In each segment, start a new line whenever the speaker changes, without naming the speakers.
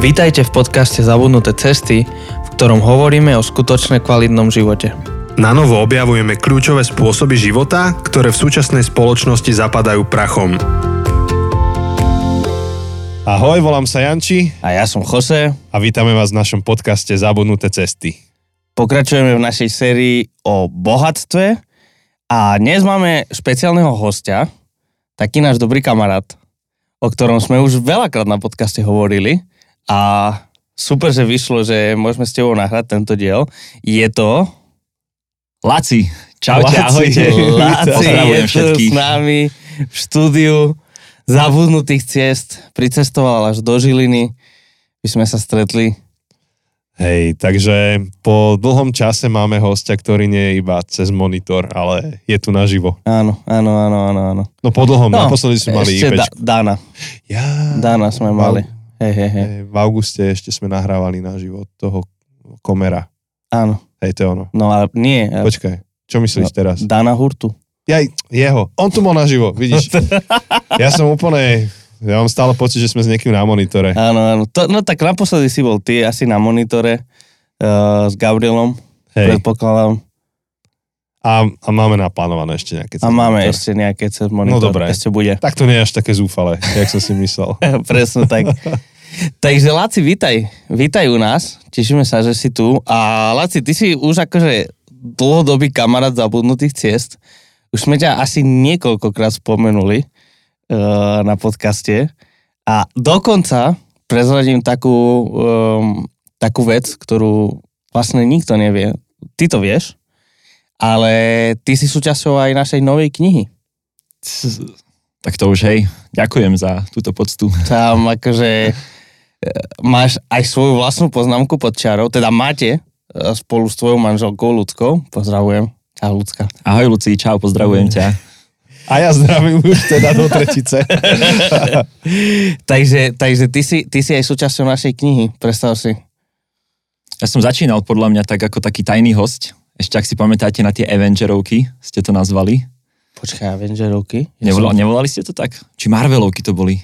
Vítajte v podcaste Zabudnuté cesty, v ktorom hovoríme o skutočne kvalitnom živote.
Na novo objavujeme kľúčové spôsoby života, ktoré v súčasnej spoločnosti zapadajú prachom. Ahoj, volám sa Janči
A ja som Jose.
a vítame vás v našom podcaste Zabudnuté cesty.
Pokračujeme v našej sérii o bohatstve a dnes máme špeciálneho hostia, taký náš dobrý kamarát, o ktorom sme už veľakrát na podcaste hovorili a super, že vyšlo, že môžeme s tebou nahrať tento diel. Je to
Laci, čaute,
Laci.
ahojte.
Laci, je tu s nami v štúdiu zabudnutých ciest. Pricestoval až do Žiliny, by sme sa stretli.
Hej, takže po dlhom čase máme hostia, ktorý nie je iba cez monitor, ale je tu naživo.
Áno, áno, áno, áno, áno.
No po dlhom, no, naposledy sme mali
ešte da. Dana.
Ja,
Dana sme mali. Hej, hej, hej.
V auguste ešte sme nahrávali naživo toho komera.
Áno.
Hej, to je ono.
No ale nie.
Počkaj, čo myslíš
No.
teraz?
Dana Hurtu.
Ja, jeho. On tu bol naživo, vidíš. Ja som úplne, ja mám stále pocit, že sme s niekým na monitore.
Áno, áno. To, no tak naposledy si bol ty asi na monitore uh, s Gabrielom,
Hej.
predpokladám.
A, a máme naplánované ešte nejaké
A máme
monitor.
ešte nejaké cez monitor.
No dobré.
Ešte bude.
Tak to nie je až také zúfale, jak som si myslel.
Presne tak. Takže Laci, vítaj. Vítaj u nás. Tešíme sa, že si tu. A Laci, ty si už akože dlhodobý kamarát zabudnutých ciest. Už sme ťa asi niekoľkokrát spomenuli uh, na podcaste. A dokonca prezradím takú, um, takú vec, ktorú vlastne nikto nevie. Ty to vieš, ale ty si súčasťou aj našej novej knihy.
Tak to už hej, ďakujem za túto poctu.
Tam akože máš aj svoju vlastnú poznámku pod čarou, teda máte e, spolu s tvojou manželkou Ľudskou. Pozdravujem. Čau, Ľudská.
Ahoj Luci, čau, pozdravujem ťa.
A ja zdravím už teda do tretice.
takže takže ty, si, ty si aj súčasťou našej knihy, predstav si.
Ja som začínal podľa mňa tak ako taký tajný host. Ešte ak si pamätáte na tie Avengerovky, ste to nazvali.
Počkaj, Avengerovky?
Nevolali, nevolali ste to tak? Či Marvelovky to boli?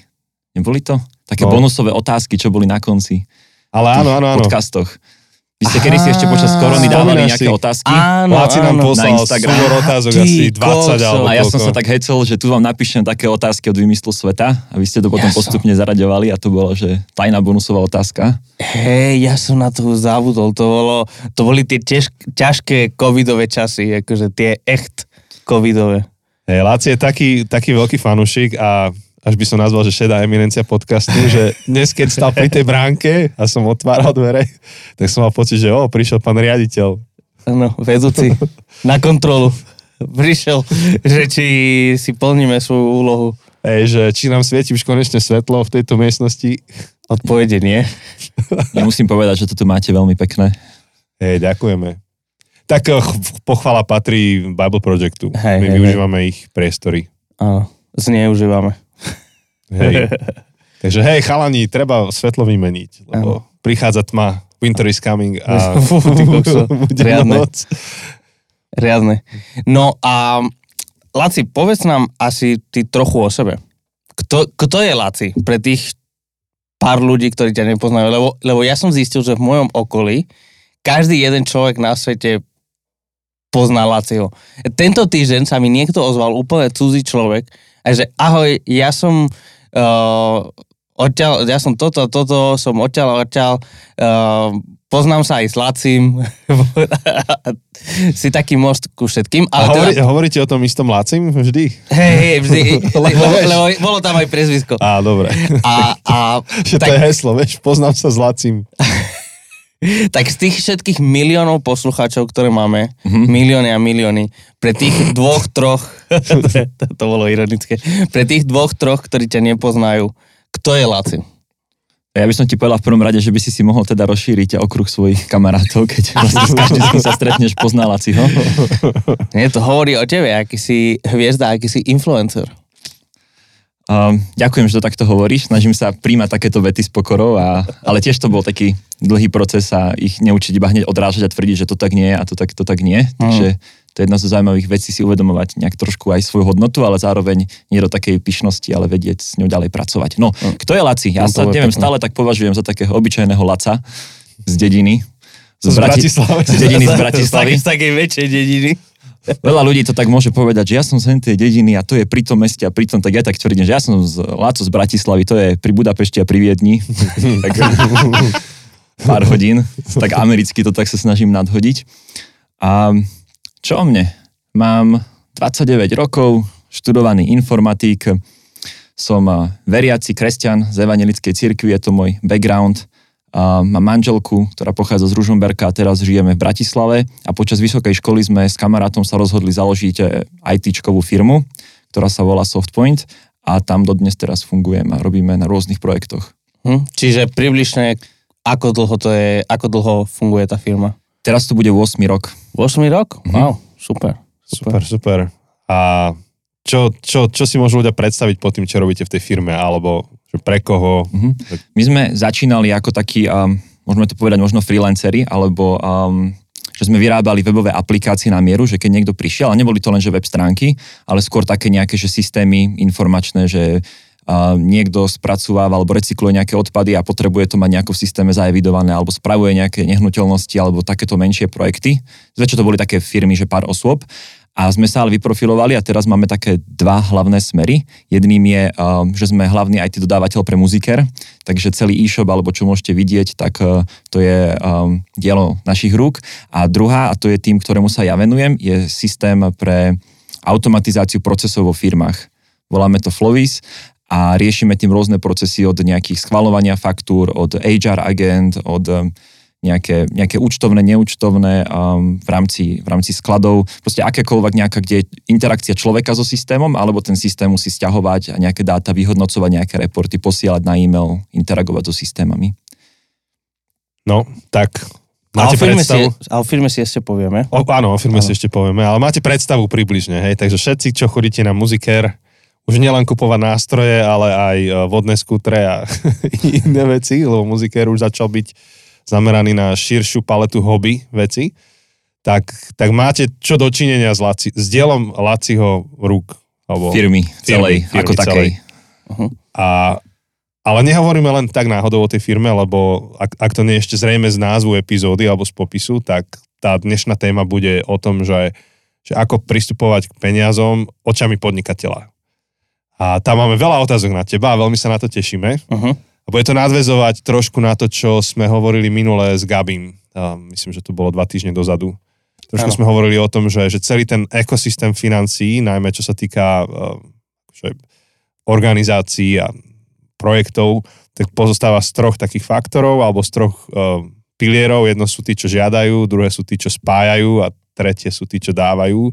Neboli to? Také
No.
bonusové otázky, čo boli na konci.
Ale áno, áno, áno.
podcastoch. Vy ste kedy si ešte počas korony dávali nejaké
si?
otázky?
Áno,
Láci nám poslal súbor otázok
Ty
asi 20
kokso.
alebo
A ja som sa tak hecel, že tu vám napíšem také otázky od vymyslu sveta a vy ste to potom
Ja som-
postupne zaraďovali a to bolo, že tajná bonusová otázka.
Hej, ja som na to zabudol. To, bolo, to boli tie tež, ťažké covidové časy, akože tie echt covidové.
Hej, Láci je taký, taký veľký fanúšik a až by som nazval, že šedá eminencia podcastu, že dnes, keď stal pri tej bránke a som otváral dvere, tak som mal pocit, že o, prišiel pán riaditeľ.
Áno, vedúci na kontrolu. Prišiel, že či si plníme svoju úlohu.
Hej, že či nám svieti už konečne svetlo v tejto miestnosti.
Odpovede nie.
Nemusím povedať, že toto máte veľmi pekné.
Hej, ďakujeme. Tak eh, ch- pochvala patrí Bible Projectu.
Hej,
My
hej,
využívame ich priestory.
Áno, zneužívame.
Hej. Takže hej, chalani, treba svetlo vymeniť, lebo prichádza tma, winter is coming a bude
Riadne.
noc.
Riadne. No a Laci, povedz nám asi ty trochu o sebe. Kto, kto je Laci pre tých pár ľudí, ktorí ťa nepoznajú? Lebo, lebo ja som zistil, že v mojom okolí každý jeden človek na svete pozná Laciho. Tento týždeň sa mi niekto ozval, úplne cudzí človek, a že ahoj, ja som uh, odtiaľ, ja som toto, toto, som odtiaľ, odtiaľ, uh, poznám sa aj s Lacim, si taký most ku všetkým,
A
ale
hovorí,
teda,
hovoríte o tom istom Lacim vždy?
hej, hej, vždy,
Lebo
lebo, bolo tam aj prezvisko.
Á, dobre.
A, a
Že to
tak,
je heslo, vieš, poznám sa s Lacim.
tak z tých všetkých miliónov poslucháčov, ktoré máme,
Mhm.
milióny a milióny, pre tých dvoch, troch, to, to bolo ironické, pre tých dvoch, troch, ktorí ťa nepoznajú, kto je Laci?
Ja by som ti povedal v prvom rade, že by si si mohol teda rozšíriť okruh svojich kamarátov, keď vlastne s každým, s kým sa stretneš, poznala si ho.
Nie, to hovorí o tebe, aký si hviezda, aký si influencer.
Um, ďakujem, že to takto hovoríš. Snažím sa príjmať takéto vety s pokorou, a, ale tiež to bol taký dlhý proces a ich neučiť iba hneď odrážať a tvrdiť, že to tak nie je a to tak, to tak nie. Takže To je jedna zo zaujímavých vecí si uvedomovať nejak trošku aj svoju hodnotu, ale zároveň nie do takej pyšnosti, ale vedieť s ňou ďalej pracovať. No,
Hm.
kto je Laci? Ja
No,
sa, neviem,
pekné.
stále tak považujem za takého obyčajného Laca z dediny.
Z Bratislavy.
Z dediny z Bratislavy.
Z takej väčšej dediny.
Veľa ľudí to tak môže povedať, že ja som z tej dediny a to je pri tom meste a pri tom, tak ja tak tvrdím, že ja som z Laco z Bratislavy, to je pri Budapešti a pri Viedni. tak, pár hodín, tak americky to tak sa snažím nadhodiť. A čo o mne? Mám 29 rokov, študovaný informatík, som a, veriaci kresťan z evangelickej cirkvi, je to môj background. A mám manželku, ktorá pochádza z Ružomberka a teraz žijeme v Bratislave a počas vysokej školy sme s kamarátom sa rozhodli založiť e, IT-čkovú firmu, ktorá sa volá Softpoint a tam dodnes teraz fungujem a robíme na rôznych projektoch.
Hm? Čiže približne, ako dlho to je, ako dlho funguje tá firma?
Teraz to bude 8 rok.
8 rok?
Mhm.
Wow, super.
Super, super. A čo, čo, čo si môžu ľudia predstaviť pod tým, čo robíte v tej firme, alebo že pre koho?
Mhm. My sme začínali ako takí, um, môžeme to povedať možno freelanceri, alebo um, že sme vyrábali webové aplikácie na mieru, že keď niekto prišiel, a neboli to len že web stránky, ale skôr také nejaké že systémy informačné, že uh, niekto spracováva alebo recykluje nejaké odpady a potrebuje to mať nejako v systéme zaevidované, alebo spravuje nejaké nehnuteľnosti, alebo takéto menšie projekty. Zväčša to boli také firmy, že pár osôb. A sme sa ale vyprofilovali a teraz máme také dva hlavné smery. Jedným je, um, že sme hlavný IT dodávateľ pre muziker, takže celý e-shop, alebo čo môžete vidieť, tak uh, to je um, dielo našich rúk. A druhá, a to je tým, ktorému sa ja venujem, je systém pre automatizáciu procesov vo firmách. Voláme to Flovis a riešime tým rôzne procesy od nejakých schvalovania faktúr, od HR agent, od um, nejaké, nejaké účtovné, neúčtovné um, v, rámci, v rámci skladov, proste akékoľvek nejaká, kde je interakcia človeka so systémom, alebo ten systém musí stiahovať a nejaké dáta, vyhodnocovať nejaké reporty, posielať na e-mail, interagovať so systémami.
No, tak
A o,
máte
firme si,
predstavu?
a o firme si ešte povieme.
O, áno, o firme
Áno.
si ešte povieme, ale máte predstavu približne, hej? Takže všetci, čo chodíte na muziker, už nielen kupovať nástroje, ale aj e, vodné skútre a iné veci, lebo muziker už začal byť zameraný na širšiu paletu hobby veci, tak, tak máte čo dočinenia s, Laci, s dielom Laciho rúk. Alebo,
Firmy celej,
firmy
ako
celej.
takej.
A, ale nehovoríme len tak náhodou o tej firme, lebo ak, ak to nie je ešte zrejme z názvu epizódy alebo z popisu, tak tá dnešná téma bude o tom, že, že ako pristupovať k peniazom očami podnikateľa. A tam máme veľa otázok na teba a veľmi sa na to tešíme.
Uh-huh.
A bude to nadvezovať trošku na to, čo sme hovorili minule s Gabim. A myslím, že to bolo dva týždne dozadu. Trošku
Áno.
sme hovorili o tom, že, že celý ten ekosystém financií, najmä čo sa týka uh, že organizácií a projektov, tak pozostáva z troch takých faktorov alebo z troch uh, pilierov. Jedno sú tí, čo žiadajú, druhé sú tí, čo spájajú a tretie sú tí, čo dávajú.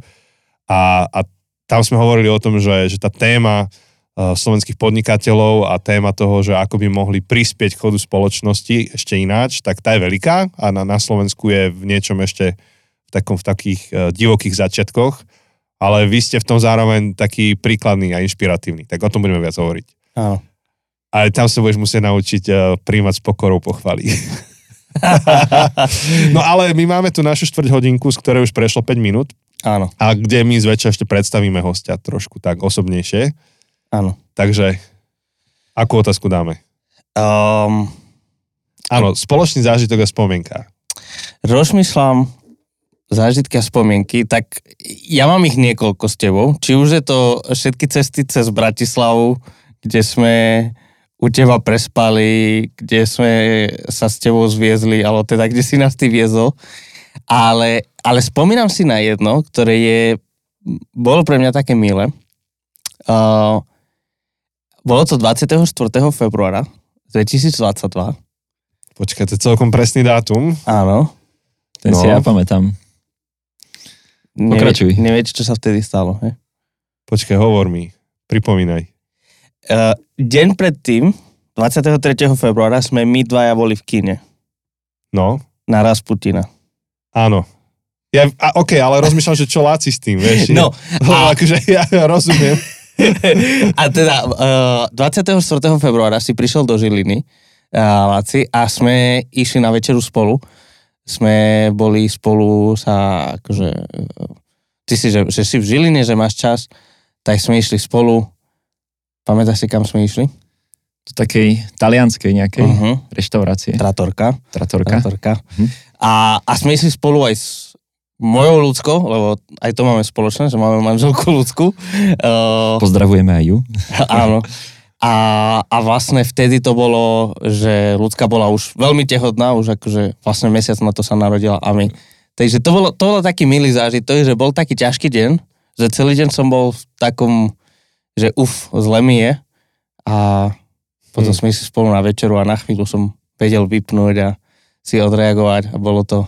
A, a tam sme hovorili o tom, že, že tá téma slovenských podnikateľov a téma toho, že ako by mohli prispieť k chodu spoločnosti ešte ináč, tak tá je veľká a na, na Slovensku je v niečom ešte v, takom, v takých uh, divokých začiatkoch, ale vy ste v tom zároveň taký príkladný a inšpiratívny, tak o tom budeme viac hovoriť.
Áno.
Ale tam sa budeš musieť naučiť uh, príjmať s pokorou pochvaly. no ale my máme tu našu štvrť hodinku, z ktorej už prešlo 5 minút
Áno,
a kde my zväčša ešte predstavíme hostia trošku tak osobnejšie.
Áno.
Takže, akú otázku dáme?
Um,
Áno, spoločný zážitok a spomienka.
rozmýšľam zážitky a spomienky, tak ja mám ich niekoľko s tebou. Či už je to všetky cesty cez Bratislavu, kde sme u teba prespali, kde sme sa s tebou zviezli, alebo teda kde si nás ty viezol. Ale, ale spomínam si na jedno, ktoré je, bolo pre mňa také milé. Uh, bolo to 24. februára 2022.
Počkaj, to je celkom presný dátum.
Áno.
Ten
No.
si ja pamätám. Pokračuj.
Nevie, neviete, čo sa vtedy stalo. He?
Počkaj, hovor mi. Pripomínaj.
Uh, deň predtým, 23. februára, sme my dvaja boli v kine
No,
na Rasputina.
áno. Ja, a, OK, ale rozmýšľam, že čo láci s tým, vieš.
No, a-
akože ja, ja rozumiem.
A teda uh, 24. februára si prišiel do Žiliny, uh, Laci, a sme išli na večeru spolu. Sme boli spolu sa akože uh, ty si, že, že si v Žiline, že máš čas, tak sme išli spolu. Pamätáš si, kam sme išli?
Do takej talianskej nejakej
Uh-huh.
reštaurácie.
Tratorka.
Tratorka.
Tratorka.
Mhm.
A, a sme išli spolu aj s mojou ľudskou, lebo aj to máme spoločné, že máme manželku ľudskú. Uh,
Pozdravujeme aj ju.
áno. A, a vlastne vtedy to bolo, že ľudská bola už veľmi tehotná, už akože vlastne mesiac na to sa narodila a my. Takže to bolo, to bolo taký milý zážitok, že bol taký ťažký deň, že celý deň som bol v takom, že uf, zle mi je. A potom
Hmm.
sme išli spolu na večeru a na chvíľu som vedel vypnúť a si odreagovať a bolo to,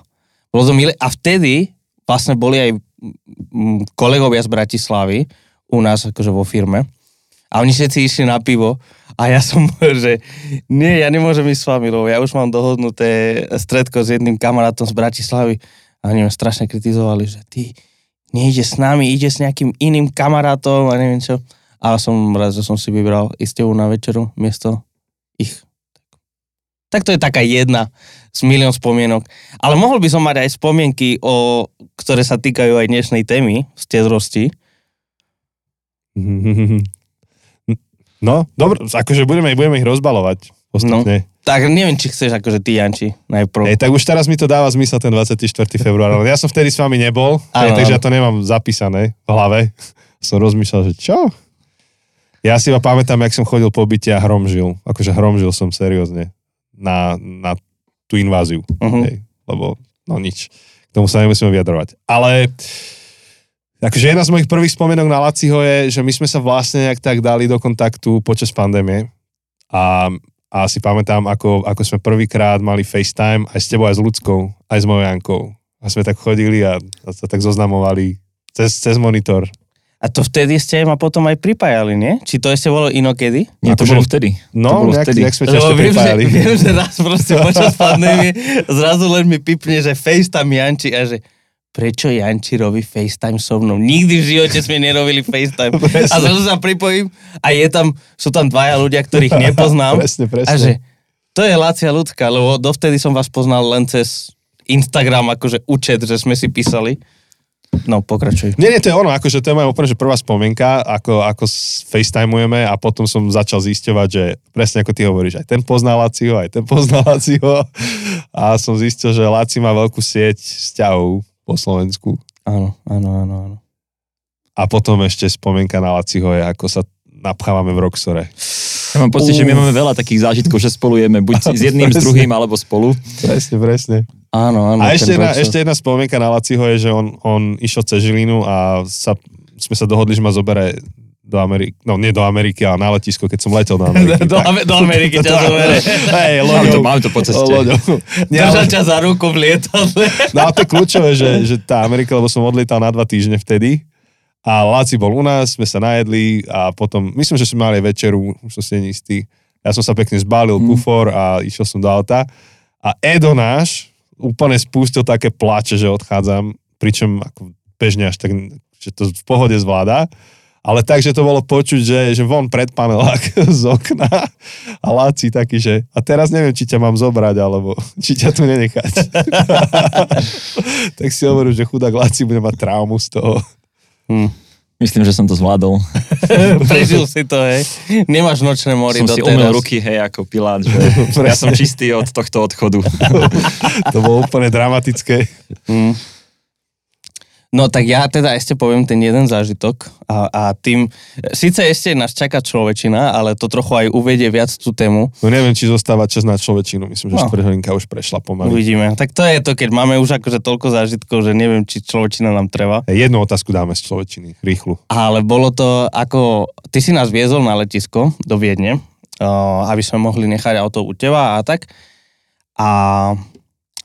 bolo to milé. A vtedy vlastne boli aj mm, kolegovia z Bratislavy u nás akože vo firme a oni všetci išli na pivo a ja som, že nie, ja nemôžem ísť s vami, lebo ja už mám dohodnuté stredko s jedným kamarátom z Bratislavy a oni ma strašne kritizovali, že ty nejde s nami, ide s nejakým iným kamarátom a neviem čo. A som rád, že som si vybral ísť na večeru miesto ich. Tak to je taká jedna z milión spomienok. Ale mohol by som mať aj spomienky, o, ktoré sa týkajú aj dnešnej témy, stedrosti.
No, dobre, akože budeme, budeme ich rozbalovať postupne.
Tak neviem, či chceš akože ty, Janči, najprv.
Ej, tak už teraz mi to dáva zmysel ten 24. február, ale ja som vtedy s vami nebol,
Áno,
ej, takže ja to nemám zapísané v hlave. Som rozmýšľal, že čo? Ja si iba pamätám, jak som chodil po byte a hromžil. Akože hromžil som seriózne na, na tú inváziu.
Uh-huh.
Hej, lebo, no nič. K tomu sa nemusíme vyjadrovať. Ale akože jedna z mojich prvých spomienok na Laciho je, že my sme sa vlastne nejak tak dali do kontaktu počas pandémie a, a si pamätám, ako, ako sme prvýkrát mali FaceTime aj s tebou, aj s ľudskou, aj s mojou Jankou. A sme tak chodili a, a sa tak zoznamovali cez, cez monitor.
A to vtedy ste ma potom aj pripájali, nie? Či to ešte bolo inokedy?
Nie, to bolo vtedy. to
No,
bolo
nejak,
vtedy.
nejak sme ťa ešte
Lebo viem že,
pripájali.
viem, že raz proste počas pandémie zrazu len mi pipne, že FaceTime Janči a že prečo Janči robí FaceTime so mnou? Nikdy v živote sme nerobili FaceTime.
Presne.
A zrazu sa pripojím a je tam, sú tam dvaja ľudia, ktorých nepoznám.
Presne, presne.
A že to je Lácia ľudská, lebo dovtedy som vás poznal len cez Instagram, akože účet, že sme si písali. No, pokračuj.
Nie, nie, to je ono, akože to je moja úplne že prvá spomienka, ako, ako s- facetimujeme a potom som začal zisťovať, že presne ako ty hovoríš, aj ten pozná Lacio, aj ten pozná Lacio a som zistil, že Laci má veľkú sieť vzťahov po Slovensku.
Áno, áno, áno, áno.
A potom ešte spomienka na Laciho je, ako sa napchávame v Roxore.
Ja mám pocit, že my máme veľa takých zážitkov, že spolujeme buď s jedným, s
Presne.
druhým, alebo spolu.
Presne, presne.
Áno, áno.
A ešte jedna, ešte jedna spomienka na Laciho je, že on, on išiel cez Žilinu a sa, sme sa dohodli, že ma zobere do Ameriky, no nie do Ameriky, ale na letisko, keď som letel do Ameriky.
do,
tak.
Do Ameriky ťa zobere.
Hej,
Mám to,
loďou.
mám to po ceste.
Loďou. Nie, ale-
ťa za ruku v lietadle.
No a to je kľúčové, že, že tá Amerika, lebo som odlietal na dva týždne vtedy a Láci bol u nás, sme sa najedli a potom, myslím, že sme mali večeru, už som si není istý. Ja som sa pekne zbalil,
Mm.
kufor a išiel som do auta a Edo náš úplne spustil také pláče, že odchádzam, pričom ako bežne až tak, že to v pohode zvláda. Ale tak, že to bolo počuť, že, že von pred panelák z okna a Láci taký, že a teraz neviem, či ťa mám zobrať, alebo či ťa tu nenechať. tak si hovorím, že chudák Láci bude mať traumu z toho.
Hm.
Myslím, že som to zvládol.
Prežil si to, hej. Nemáš nočné mori
Som
do
si umil ruky, hej, ako Pilát, že ja som čistý od tohto odchodu.
To bolo úplne dramatické.
Hm. No tak ja teda ešte poviem ten jeden zážitok a, a tým, síce ešte nás čaká človečina, ale to trochu aj uvedie viac tú tému.
No neviem, či zostáva čas na človečinu. Myslím, že
No.
štvrťhodinka už prešla pomaly.
Uvidíme. Tak to je to, keď máme už akože toľko zážitkov, že neviem, či človečina nám treba.
Jednu otázku dáme z človečiny, rýchlu.
Ale bolo to ako, ty si nás viezol na letisko do Viedne, aby sme mohli nechať auto u teba a tak. A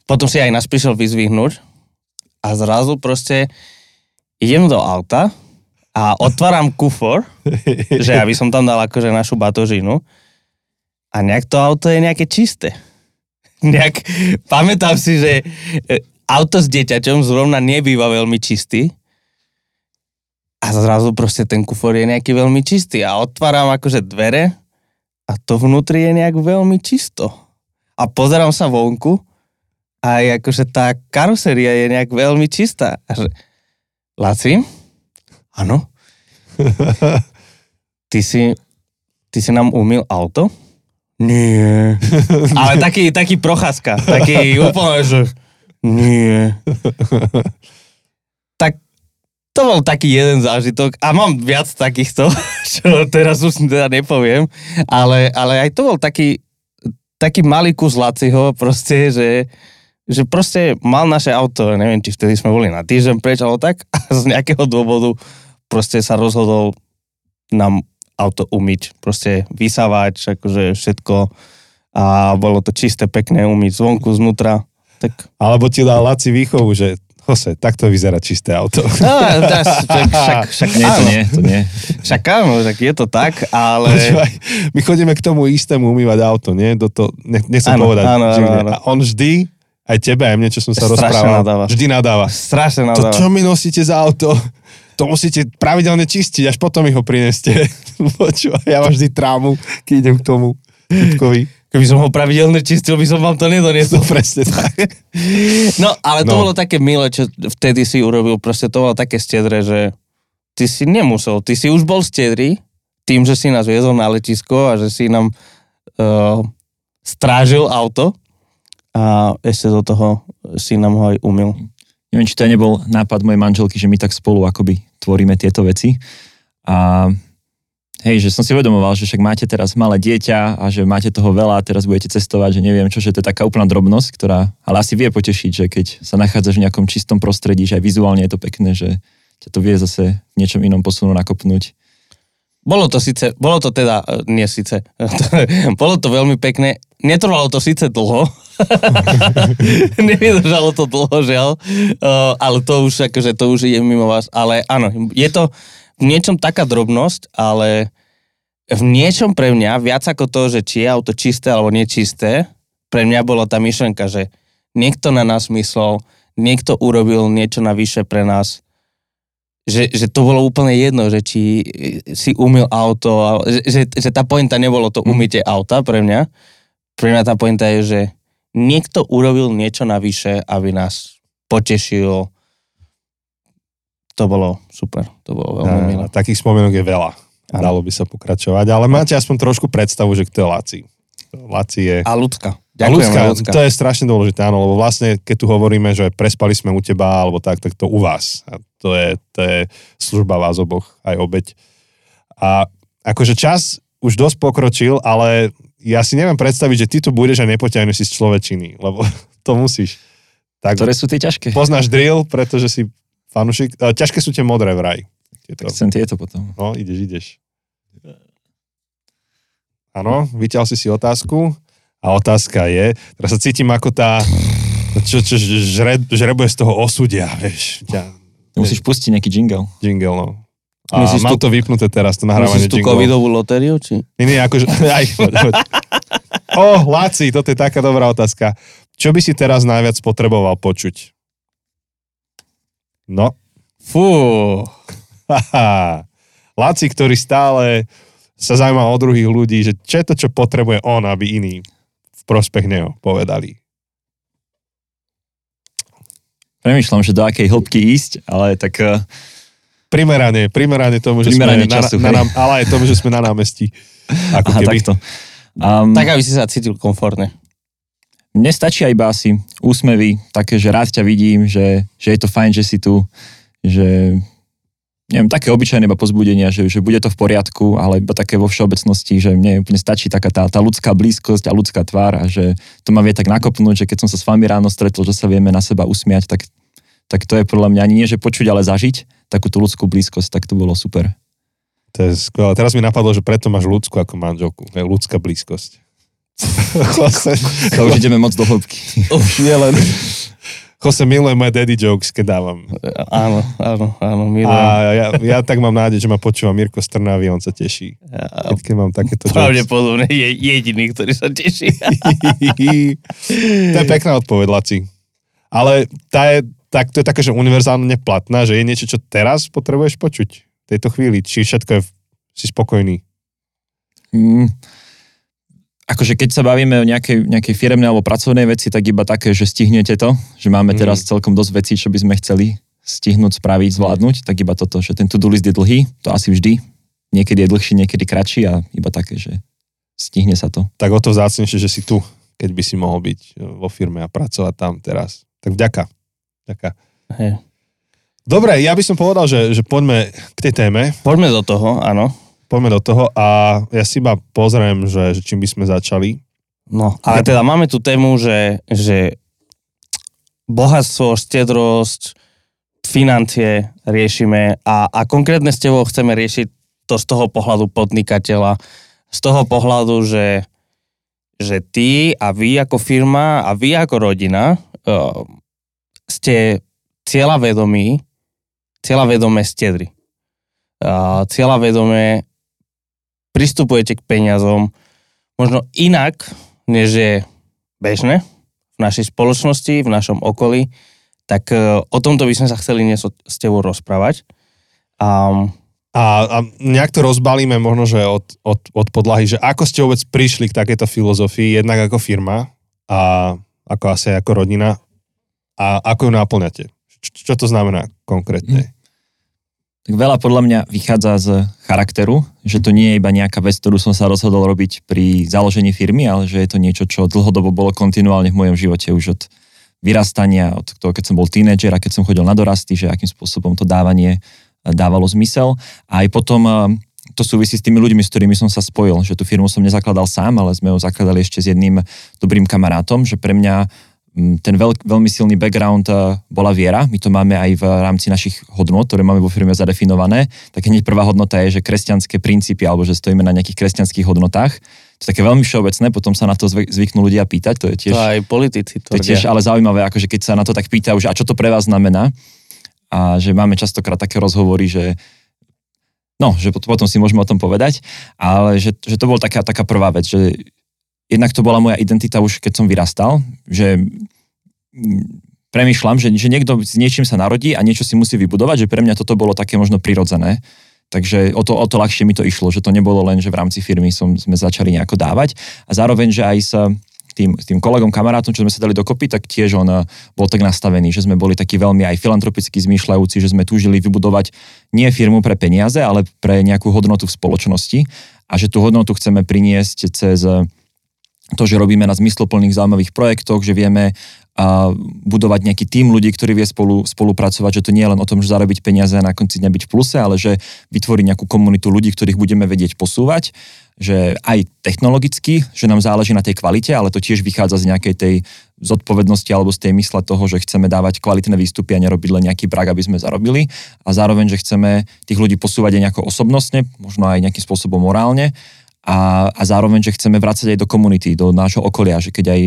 potom si aj nás prišiel vyzvihnúť a zrazu proste idem do auta a otváram kufor, že aby som tam dal akože našu batožinu a nejak to auto je nejaké čisté. Nejak, pamätám si, že e, auto s dieťaťom zrovna nebýva veľmi čistý a zrazu proste ten kufor je nejaký veľmi čistý a otváram akože dvere a to vnútri je nejak veľmi čisto. A pozerám sa vonku aj akože tá karoséria je nejak veľmi čistá. A že, Laci, áno, ty si, ty si nám umil auto? Nie. Ale taký, taký procházka, taký úplne, že nie. Tak to bol taký jeden zážitok a mám viac takýchto, čo teraz už teda nepoviem, ale, ale aj to bol taký, taký malý kus Laciho proste, že, že proste mal naše auto, neviem, či vtedy sme boli na týždeň preč, alebo tak, a z nejakého dôvodu proste sa rozhodol nám auto umyť, proste vysávať, akože všetko a bolo to čisté, pekné umyť zvonku, znútra, tak...
Alebo ti dal Laci výchovu, že Jose, takto vyzerá čisté auto.
No, das, tak, však, však
Nie, to
áno.
nie, to nie.
Však áno, tak je to tak, ale...
Počúvaj, my chodíme k tomu istému umývať auto, nie? Do to, ne, nechcem
Áno,
povedať.
áno, áno, áno.
A on vždy, aj tebe, aj mne, čo som sa
Strašne
rozprával,
nadáva.
vždy nadáva.
Strašne
To,
nadáva.
čo mi nosíte za auto? To musíte pravidelne čistiť, až potom mi ho prineste. Ja mám vždy trámu, keď idem k tomu typkovi.
Keby som ho pravidelne čistil, by som vám to nedoniesol.
No presne tak.
No, ale to
No.
bolo také milé, čo vtedy si urobil, proste to bolo také stedré, že ty si nemusel, ty si už bol stedrý tým, že si nás viezol na letisko a že si nám uh, strážil auto a ešte do toho si nám ho aj umil.
Neviem, či to nebol nápad mojej manželky, že my tak spolu akoby tvoríme tieto veci. A hej, že som si uvedomoval, že však máte teraz malé dieťa a že máte toho veľa a teraz budete cestovať, že neviem čo, že to je taká úplná drobnosť, ktorá ale asi vie potešiť, že keď sa nachádzaš v nejakom čistom prostredí, že aj vizuálne je to pekné, že ťa to vie zase v niečom inom posunúť, nakopnúť.
Bolo to síce, bolo to teda, e, nie síce, bolo to veľmi pekné, netrvalo to síce dlho, nevydržalo to dlho, žiaľ, uh, ale to už, akože to už je mimo vás, ale áno, je to v niečom taká drobnosť, ale v niečom pre mňa, viac ako to, že či je auto čisté alebo nečisté, pre mňa bola tá myšlenka, že niekto na nás myslel, niekto urobil niečo navyše pre nás, že, že to bolo úplne jedno, že či si umil auto, že, že, že tá pointa nebolo to umytie auta pre mňa. Pre mňa tá pointa je, že niekto urobil niečo navyše, aby nás potešil. To bolo super, to bolo veľmi milé.
Takých spomienok je veľa.
Áno.
Dalo by sa pokračovať, ale máte aspoň trošku predstavu, že kto je Laci. Laci je...
A ľudská. Ďakujem,
ľudská,
ľudská.
to je strašne dôležité, áno, lebo vlastne, keď tu hovoríme, že prespali sme u teba, alebo tak, tak to u vás. A to je, to je služba vás oboch, aj obeď. A akože čas už dosť pokročil, ale ja si neviem predstaviť, že ty tu budeš a nepoťahneš si z človečiny, lebo to musíš. Tak
Ktoré sú tie ťažké?
poznáš drill, pretože si fanušik. E, Ťažké sú tie modré vraj. Tieto.
Tak chcem tieto potom.
No, ideš, ideš. Áno, vyťal si si otázku a otázka je, teraz sa cítim ako tá, čo, čo žre, žrebuje z toho osudia, vieš, ťa,
Musíš pustiť nejaký jingle.
jingle, no. A
Myslíš
mám
tú-
to vypnuté teraz, to nahrávanie
Myslíš tú covidovú lotériu, či?
Nie, nie, akože, aj, poď, poď. O, Láci, toto je taká dobrá otázka. Čo by si teraz najviac potreboval počuť? No,
Fú.
Laci, ktorý stále sa zaujíma o druhých ľudí, že čo je to, čo potrebuje on, aby iní v prospech neho povedali.
Premýšľam, že do akej hĺbky ísť, ale tak uh,
Primerane, primerane tomu, že
Primerane
sme
času,
na, na, ale aj tomu, že sme na námestí. Ako
aha,
keby.
takto. Um,
tak aby si sa cítil komfortne.
Mne stačí aj iba asi úsmevy, také, že rád ťa vidím, že, že je to fajn, že si tu, že neviem, také obyčajné iba pozbudenia, že, že bude to v poriadku, ale iba také vo všeobecnosti, že mne úplne stačí taká tá, tá ľudská blízkosť a ľudská tvár a že to ma vie tak nakopnúť, že keď som sa s vami ráno stretol, že sa vieme na seba usmiať, tak, tak to je podľa mňa ani nie, že počuť, ale zažiť takú tú ľudskú blízkosť, tak to bolo super.
To je skvelé. Teraz mi napadlo, že preto máš ľudskú ako manželku. Je ľudská blízkosť.
To už ideme moc do hĺbky.
Už nie len.
Jose miluje moje daddy jokes, keď dávam.
Áno, áno, áno, milujem.
A ja, ja tak mám nádej, že ma počúva Mirko Strnavý, on sa teší. Keď, keď mám takéto jokes.
pravdepodobne je jediný, ktorý sa teší.
to je pekná odpoveď, Laci. Ale tá je, tak, to je také, že univerzálne platná, že je niečo, čo teraz potrebuješ počuť v tejto chvíli. Či všetko je, si spokojný.
Mm, akože keď sa bavíme o nejakej, nejakej firemnej alebo pracovnej veci, tak iba také, že stihnete to, že máme
Mm.
teraz celkom dosť vecí, čo by sme chceli stihnúť, spraviť, zvládnuť, tak iba toto, že ten to-do list je dlhý, to asi vždy. Niekedy je dlhší, niekedy kratší a iba také, že stihne sa to.
Tak o to vzácnejšie, že si tu, keď by si mohol byť e, vo firme a pracovať tam teraz. Tak vďaka. Vďaka.
Hej.
Dobre, ja by som povedal, že, že poďme k tej téme.
Poďme do toho, áno.
Poďme do toho a ja si iba pozriem, že, že čím by sme začali.
No, ale teda máme tu tému, že, že bohatstvo, štedrosť, financie riešime a, a konkrétne s tebou chceme riešiť to z toho pohľadu podnikateľa, z toho pohľadu, že, že ty a vy ako firma a vy ako rodina uh, ste cieľavedomí, cieľavedomé stedri. Cieľavedomé pristupujete k peniazom možno inak, než je bežné v našej spoločnosti, v našom okolí, tak uh, o tomto by sme sa chceli dnes s tebou rozprávať. Um,
a, a nejak to rozbalíme možno, že od, od, od podlahy, že ako ste vôbec prišli k takéto filozofii, jednak ako firma a ako asi ako rodina a ako ju náplňate. Čo, čo to znamená konkrétne? Mm.
Tak veľa podľa mňa vychádza z charakteru, že to nie je iba nejaká vec, ktorú som sa rozhodol robiť pri založení firmy, ale že je to niečo, čo dlhodobo bolo kontinuálne v mojom živote už od vyrastania, od toho, keď som bol tínedžer a keď som chodil na dorasty, že akým spôsobom to dávanie dávalo zmysel. A aj potom eh, to súvisí s tými ľuďmi, s ktorými som sa spojil, že tú firmu som nezakladal sám, ale sme ju zakladali ešte s jedným dobrým kamarátom, že pre mňa ten veľ, veľmi silný background eh, bola viera. My to máme aj v rámci našich hodnot, ktoré máme vo firme zadefinované. Tak hneď prvá hodnota je, že kresťanské princípy, alebo že stojíme na nejakých kresťanských hodnotách. To je také veľmi všeobecné, potom sa na to zvyknú ľudia pýtať. To je tiež,
to aj politici.
To, to je tiež ale zaujímavé, akože keď sa na to tak pýtajú, že a čo to pre vás znamená, a že máme častokrát také rozhovory, že no, že potom si môžeme o tom povedať, ale že, že to bol taká, taká prvá vec, že jednak to bola moja identita už keď som vyrastal, že premýšľam, že, že niekto s niečím sa narodí a niečo si musí vybudovať, že pre mňa toto bolo také možno prirodzené. Takže o to, o to ľahšie mi to išlo, že to nebolo len, že v rámci firmy som, sme začali nejako dávať a zároveň, že aj sa tým, tým kolegom, kamarátom, čo sme sa dali dokopy, tak tiež on eh, bol tak nastavený, že sme boli takí veľmi aj filantropicky zmýšľajúci, že sme túžili vybudovať nie firmu pre peniaze, ale pre nejakú hodnotu v spoločnosti a že tú hodnotu chceme priniesť cez eh, to, že robíme na zmysloplných zaujímavých projektoch, že vieme a budovať nejaký tým ľudí, ktorí vie spolu, spolupracovať, že to nie je len o tom, že zarobiť peniaze a na konci dňa byť v pluse, ale že vytvoriť nejakú komunitu ľudí, ktorých budeme vedieť posúvať že aj technologicky, že nám záleží na tej kvalite, ale to tiež vychádza z nejakej tej zodpovednosti alebo z tej mysle toho, že chceme dávať kvalitné výstupy a nerobiť len nejaký brak, aby sme zarobili. A zároveň, že chceme tých ľudí posúvať aj nejako osobnostne, možno aj nejakým spôsobom morálne a, a zároveň, že chceme vrácať aj do komunity, do nášho okolia, že keď aj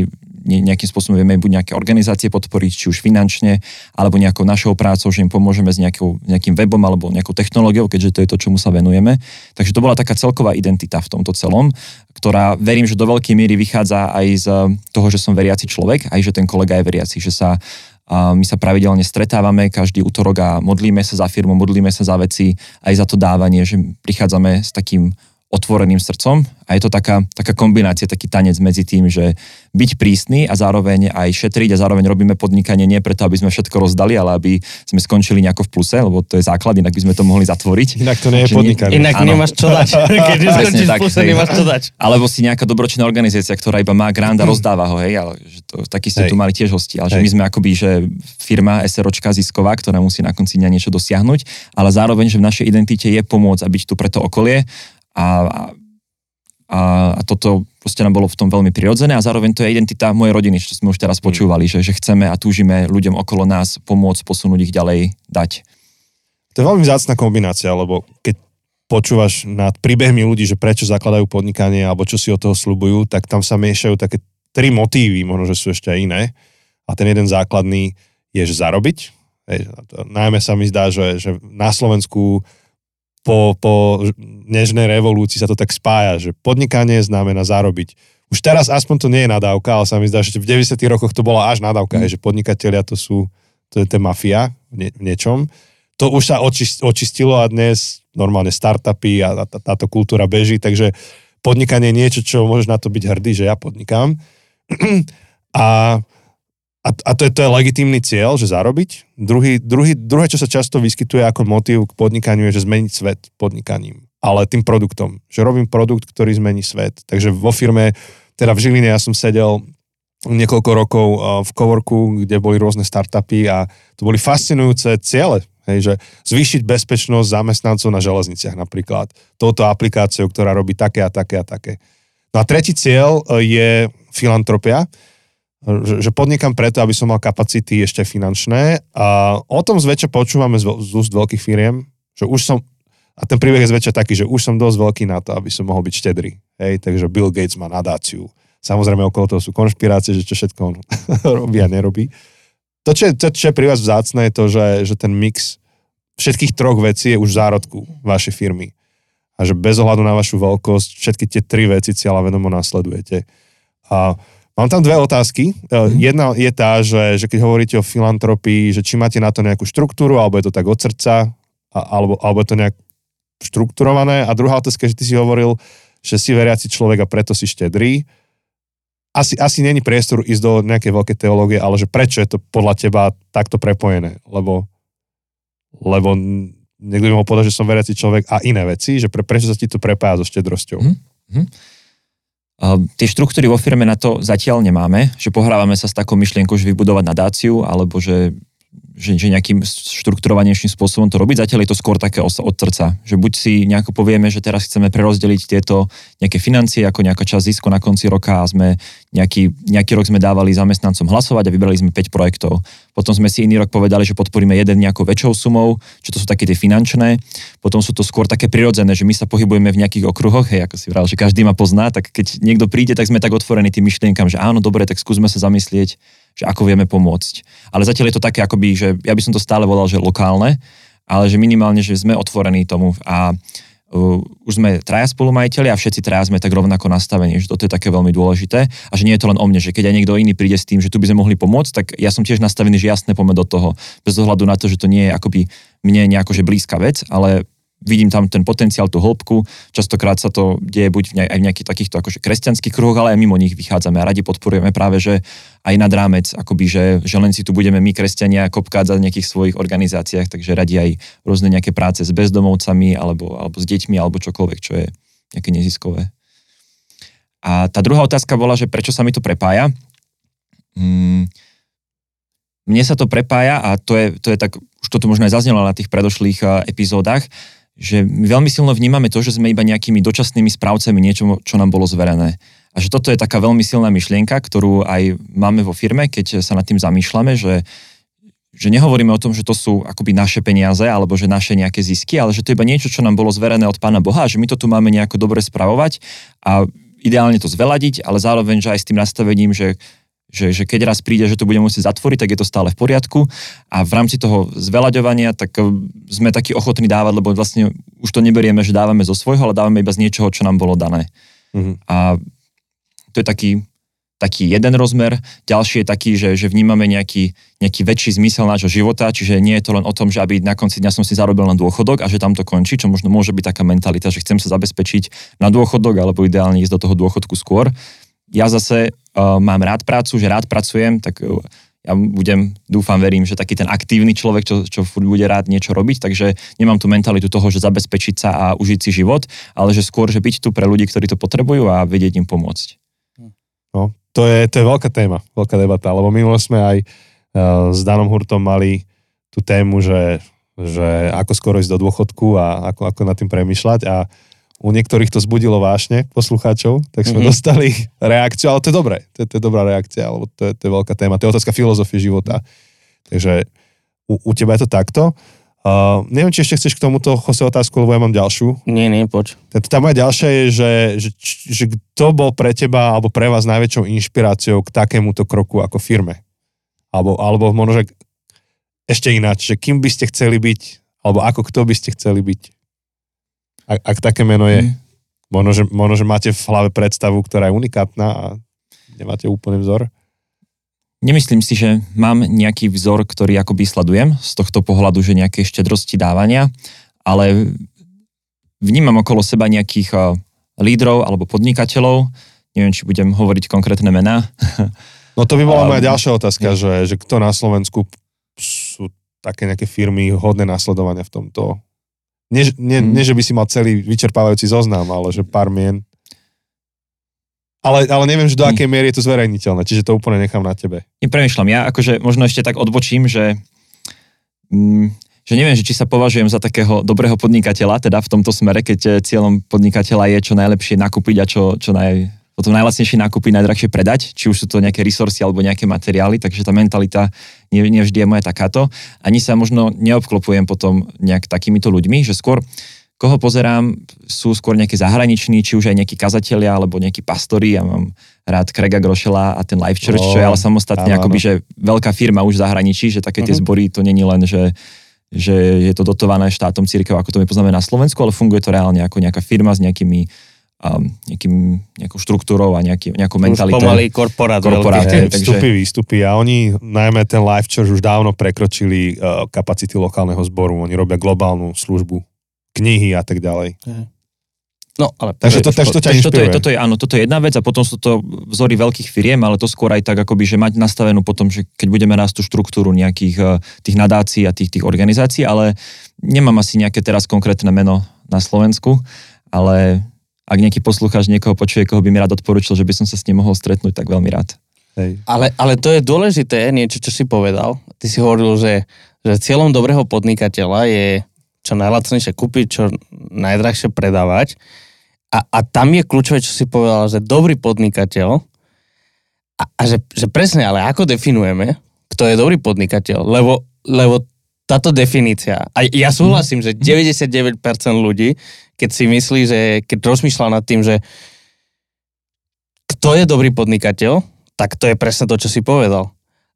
nejakým spôsobom vieme buď nejaké organizácie podporiť, či už finančne, alebo nejakou našou prácou, že im pomôžeme s nejakou, nejakým webom alebo nejakou technológiou, keďže to je to, čomu sa venujeme. Takže to bola taká celková identita v tomto celom, ktorá verím, že do veľkej miery vychádza aj z toho, že som veriaci človek, aj že ten kolega je veriaci, že sa a my sa pravidelne stretávame každý útorok a modlíme sa za firmu, modlíme sa za veci, aj za to dávanie, že prichádzame s takým otvoreným srdcom a je to taká, taká kombinácia, taký tanec medzi tým, že byť prísny a zároveň aj šetriť a zároveň robíme podnikanie nie preto, aby sme všetko rozdali, ale aby sme skončili nejako v pluse, lebo to je základ, inak by sme to mohli zatvoriť.
Inak to nie je podnikanie.
Inak áno. nemáš čo dať. Keď skončíš v pluse, nemáš čo dať.
Alebo si nejaká dobročinná organizácia, ktorá iba má grant a rozdáva ho, hej, ale že to, taký ste hej. tu mali tiež hosti, ale že my sme akoby, že firma SROčka zisková, ktorá musí na konci dňa niečo dosiahnuť, ale zároveň, že v našej identite je pomôcť a byť tu pre to okolie a, a, a toto proste nám bolo v tom veľmi prirodzené a zároveň to je identita mojej rodiny, čo sme už teraz mm. počúvali, že, že chceme a túžime ľuďom okolo nás pomôcť posunúť ich ďalej, dať.
To je veľmi vzácna kombinácia, lebo keď počúvaš nad príbehmi ľudí, že prečo zakladajú podnikanie alebo čo si od toho slubujú, tak tam sa miešajú také tri motívy, možno, že sú ešte aj iné. A ten jeden základný je, že zarobiť. Hej, najmä sa mi zdá, že, že na Slovensku po, po nežnej revolúcii sa to tak spája, že podnikanie znamená zarobiť. Už teraz aspoň to nie je nadávka, ale sa mi zdá, že v 90. rokoch to bola až nadávka, mm. že podnikatelia to sú, to je tá mafia v, nie, v niečom. To už sa očist, očistilo a dnes normálne startupy a tá, táto kultúra beží, takže podnikanie je niečo, čo môžeš na to byť hrdý, že ja podnikám. a a, a to, je, to je legitímny cieľ, že zarobiť. Druhý, druhý, druhé, čo sa často vyskytuje ako motív k podnikaniu, je, že zmeniť svet podnikaním. Ale tým produktom. Že robím produkt, ktorý zmení svet. Takže vo firme, teda v Žiline ja som sedel niekoľko rokov v Coworku, kde boli rôzne startupy a to boli fascinujúce ciele. Hej, že zvýšiť bezpečnosť zamestnancov na železniciach napríklad. Touto aplikáciou, ktorá robí také a také a také. No a tretí cieľ e, je filantropia že, že podnikam preto, aby som mal kapacity ešte finančné a o tom zväčša počúvame z, z úst veľkých firiem, že už som, a ten príbeh je zväčša taký, že už som dosť veľký na to, aby som mohol byť štedrý. Hej, takže Bill Gates má nadáciu. Samozrejme okolo toho sú konšpirácie, že čo všetko on robí a nerobí. To, čo je, to, čo je pri vás vzácne, je to, že, že ten mix všetkých troch vecí je už v zárodku vašej firmy. A že bez ohľadu na vašu veľkosť všetky tie tri veci cieľa vedomo nasledujete. A Mám tam dve otázky. Mm. Jedna je tá, že, že keď hovoríte o filantropii, že či máte na to nejakú štruktúru, alebo je to tak od srdca, alebo, alebo je to nejak štrukturované. A druhá otázka, že ty si hovoril, že si veriaci človek a preto si štedrý. Asi, asi není priestor ísť do nejakej veľkej teológie, ale že prečo je to podľa teba takto prepojené? Lebo, lebo niekto by mohol povedať, že som veriaci človek a iné veci, že pre, prečo sa ti to prepája so štedrosťou? Mm-hmm.
Tie štruktúry vo firme na to zatiaľ nemáme, že pohrávame sa s takou myšlienkou, že vybudovať nadáciu, alebo že že, že nejakým štrukturovanejším spôsobom to robiť. Zatiaľ je to skôr také od srdca, že buď si nejako povieme, že teraz chceme prerozdeliť tieto nejaké financie ako nejaká časť zisku na konci roka a sme nejaký, nejaký rok sme dávali zamestnancom hlasovať a vybrali sme 5 projektov. Potom sme si iný rok povedali, že podporíme jeden nejakou väčšou sumou, čo to sú také tie finančné. Potom sú to skôr také prirodzené, že my sa pohybujeme v nejakých okruhoch, hej, ako si vral, že každý ma pozná, tak keď niekto príde, tak sme tak otvorení tým myšlienkam, že áno, dobre, tak skúsme sa zamyslieť, že ako vieme pomôcť. Ale zatiaľ je to také akoby, že ja by som to stále volal, že lokálne, ale že minimálne, že sme otvorení tomu a uh, už sme traja spolumajiteľi a všetci traja sme tak rovnako nastavení, že toto je také veľmi dôležité a že nie je to len o mne, že keď aj niekto iný príde s tým, že tu by sme mohli pomôcť, tak ja som tiež nastavený, že jasne poďme do toho, bez ohľadu na to, že to nie je akoby mne nejako že blízka vec, ale vidím tam ten potenciál, tú hĺbku. Častokrát sa to deje buď v aj v nejakých takýchto akože kresťanských kruhoch, ale aj mimo nich vychádzame a radi podporujeme práve, že aj nad rámec, akoby, že, že len si tu budeme my, kresťania, kopkať za nejakých svojich organizáciách, takže radi aj rôzne nejaké práce s bezdomovcami alebo, alebo s deťmi alebo čokoľvek, čo je nejaké neziskové. A tá druhá otázka bola, že prečo sa mi to prepája. Hmm, mne sa to prepája a to je, to je tak, už toto možno aj zaznelo na tých predošlých epizódach, že my veľmi silno vnímame to, že sme iba nejakými dočasnými správcami niečo, čo nám bolo zverené. A že toto je taká veľmi silná myšlienka, ktorú aj máme vo firme, keď sa nad tým zamýšľame, že, že nehovoríme o tom, že to sú akoby naše peniaze alebo že naše nejaké zisky, ale že to je iba niečo, čo nám bolo zverené od Pána Boha že my to tu máme nejako dobre spravovať a ideálne to zveladiť, ale zároveň, že aj s tým nastavením, že že, že keď raz príde, že to budeme musieť zatvoriť, tak je to stále v poriadku a v rámci toho zveľaďovania tak eh, sme takí ochotní dávať, lebo vlastne už to neberieme, že dávame zo svojho, ale dávame iba z niečoho, čo nám bolo dané. Mm-hmm. A to je taký, taký jeden rozmer. Ďalší je taký, že, že vnímame nejaký, nejaký väčší zmysel nášho života, čiže nie je to len o tom, že aby na konci dňa som si zarobil na dôchodok a že tam to končí, čo možno môže byť taká mentalita, že chcem sa zabezpečiť na dôchodok alebo ideálne ísť do toho dôchodku skôr. Ja zase mám rád prácu, že rád pracujem, tak uh, ja budem, dúfam, verím, že taký ten aktívny človek, čo, čo furt bude rád niečo robiť, takže nemám tu mentalitu toho, že zabezpečiť sa a užiť si život, ale že skôr, že byť tu pre ľudí, ktorí to potrebujú a vedieť im pomôcť.
No, to je, to je veľká téma, veľká debata, lebo minulo sme aj uh, s Danom Hurtom mali tú tému, že, že ako skoro ísť do dôchodku a ako, ako nad tým premyšľať a u niektorých to zbudilo vášne poslucháčov, tak sme mm-hmm. dostali reakciu, ale to je dobré, to je, to je dobrá reakcia, alebo to je, to je veľká téma, to je otázka filozofie života. Takže u, u teba je to takto. Uh, neviem, či ešte chceš k tomuto Jose otázku, lebo ja mám ďalšiu.
Nie, nie, poď.
Tá moja ďalšia je, že, že, že kto bol pre teba alebo pre vás najväčšou inšpiráciou k takémuto kroku ako firme? Alebo, alebo možno, že ešte ináč, že kým by ste chceli byť, alebo ako kto by ste chceli byť? Ak, ak také meno je. Mm. Možno, že, možno, že máte v hlave predstavu, ktorá je unikátna a nemáte úplný vzor.
Nemyslím si, že mám nejaký vzor, ktorý akoby sledujem z tohto pohľadu, že nejaké štedrosti dávania, ale vnímam okolo seba nejakých uh, lídrov alebo podnikateľov, neviem, či budem hovoriť konkrétne mená,
No to by bola moja ďalšia otázka, že, že kto na Slovensku sú také nejaké firmy hodné nasledovania v tomto. Nie, nie,
Mhm.
nie, že by si mal celý vyčerpávajúci zoznam, ale že pár mien. Ale, ale neviem, že do
Mhm.
akej miery je to zverejniteľné, čiže to úplne nechám na tebe.
Nepremýšľam. Ja akože možno ešte tak odbočím, že, mm, že neviem, že či sa považujem za takého dobrého podnikateľa, teda v tomto smere, keď eh, cieľom podnikateľa je čo najlepšie nakúpiť a čo, čo naj, potom najlacnejšie nakúpiť, najdrahšie predať, či už sú to nejaké resursy alebo nejaké materiály, takže tá mentalita nie, nie vždy je moja takáto. Ani sa možno neobklopujem potom nejak takýmito ľuďmi, že skôr koho pozerám, sú skôr nejakí zahraniční, či už aj nejakí kazatelia alebo nejakí pastori. Ja mám rád Craiga Grošela a ten Life Church,
Ó,
čo je ale samostatne
áno,
akoby, že veľká firma už v zahraničí, že také tie
Mhm.
zbory to není len, že že je to dotované štátom církev, ako to my poznáme na Slovensku, ale funguje to reálne ako nejaká firma s nejakými um, nejakým, nejakou štruktúrou a nejaký, nejakou
Už
mentalitou.
pomaly korporát.
Korporát,
veľký.
takže-
Vstupy, výstupy a oni, najmä ten Live Church, už dávno prekročili uh, kapacity lokálneho zboru. Oni robia globálnu službu, knihy a tak ďalej.
No, ale
Takže to, takže to ťa
toto je, toto je, áno, toto je jedna vec a potom sú to vzory veľkých firiem, ale to skôr aj tak, akoby, že mať nastavenú potom, že keď budeme rásť tú štruktúru nejakých eh, tých nadácií a tých, tých organizácií, ale nemám asi nejaké teraz konkrétne meno na Slovensku, ale ak nejaký poslucháč niekoho počuje, koho by mi rád odporučil, že by som sa s ním mohol stretnúť, tak veľmi rád.
Hej.
Ale, ale to je dôležité, niečo, čo si povedal. Ty si hovoril, že, že cieľom dobrého podnikateľa je čo najlacnejšie kúpiť, čo najdrahšie predávať. A, a tam je kľúčové, čo si povedal, že dobrý podnikateľ a, a že, že presne, ale ako definujeme, kto je dobrý podnikateľ, lebo, lebo táto definícia, a ja súhlasím, že 99% ľudí, keď si myslí, že keď rozmýšľa nad tým, že kto je dobrý podnikateľ, tak to je presne to, čo si povedal.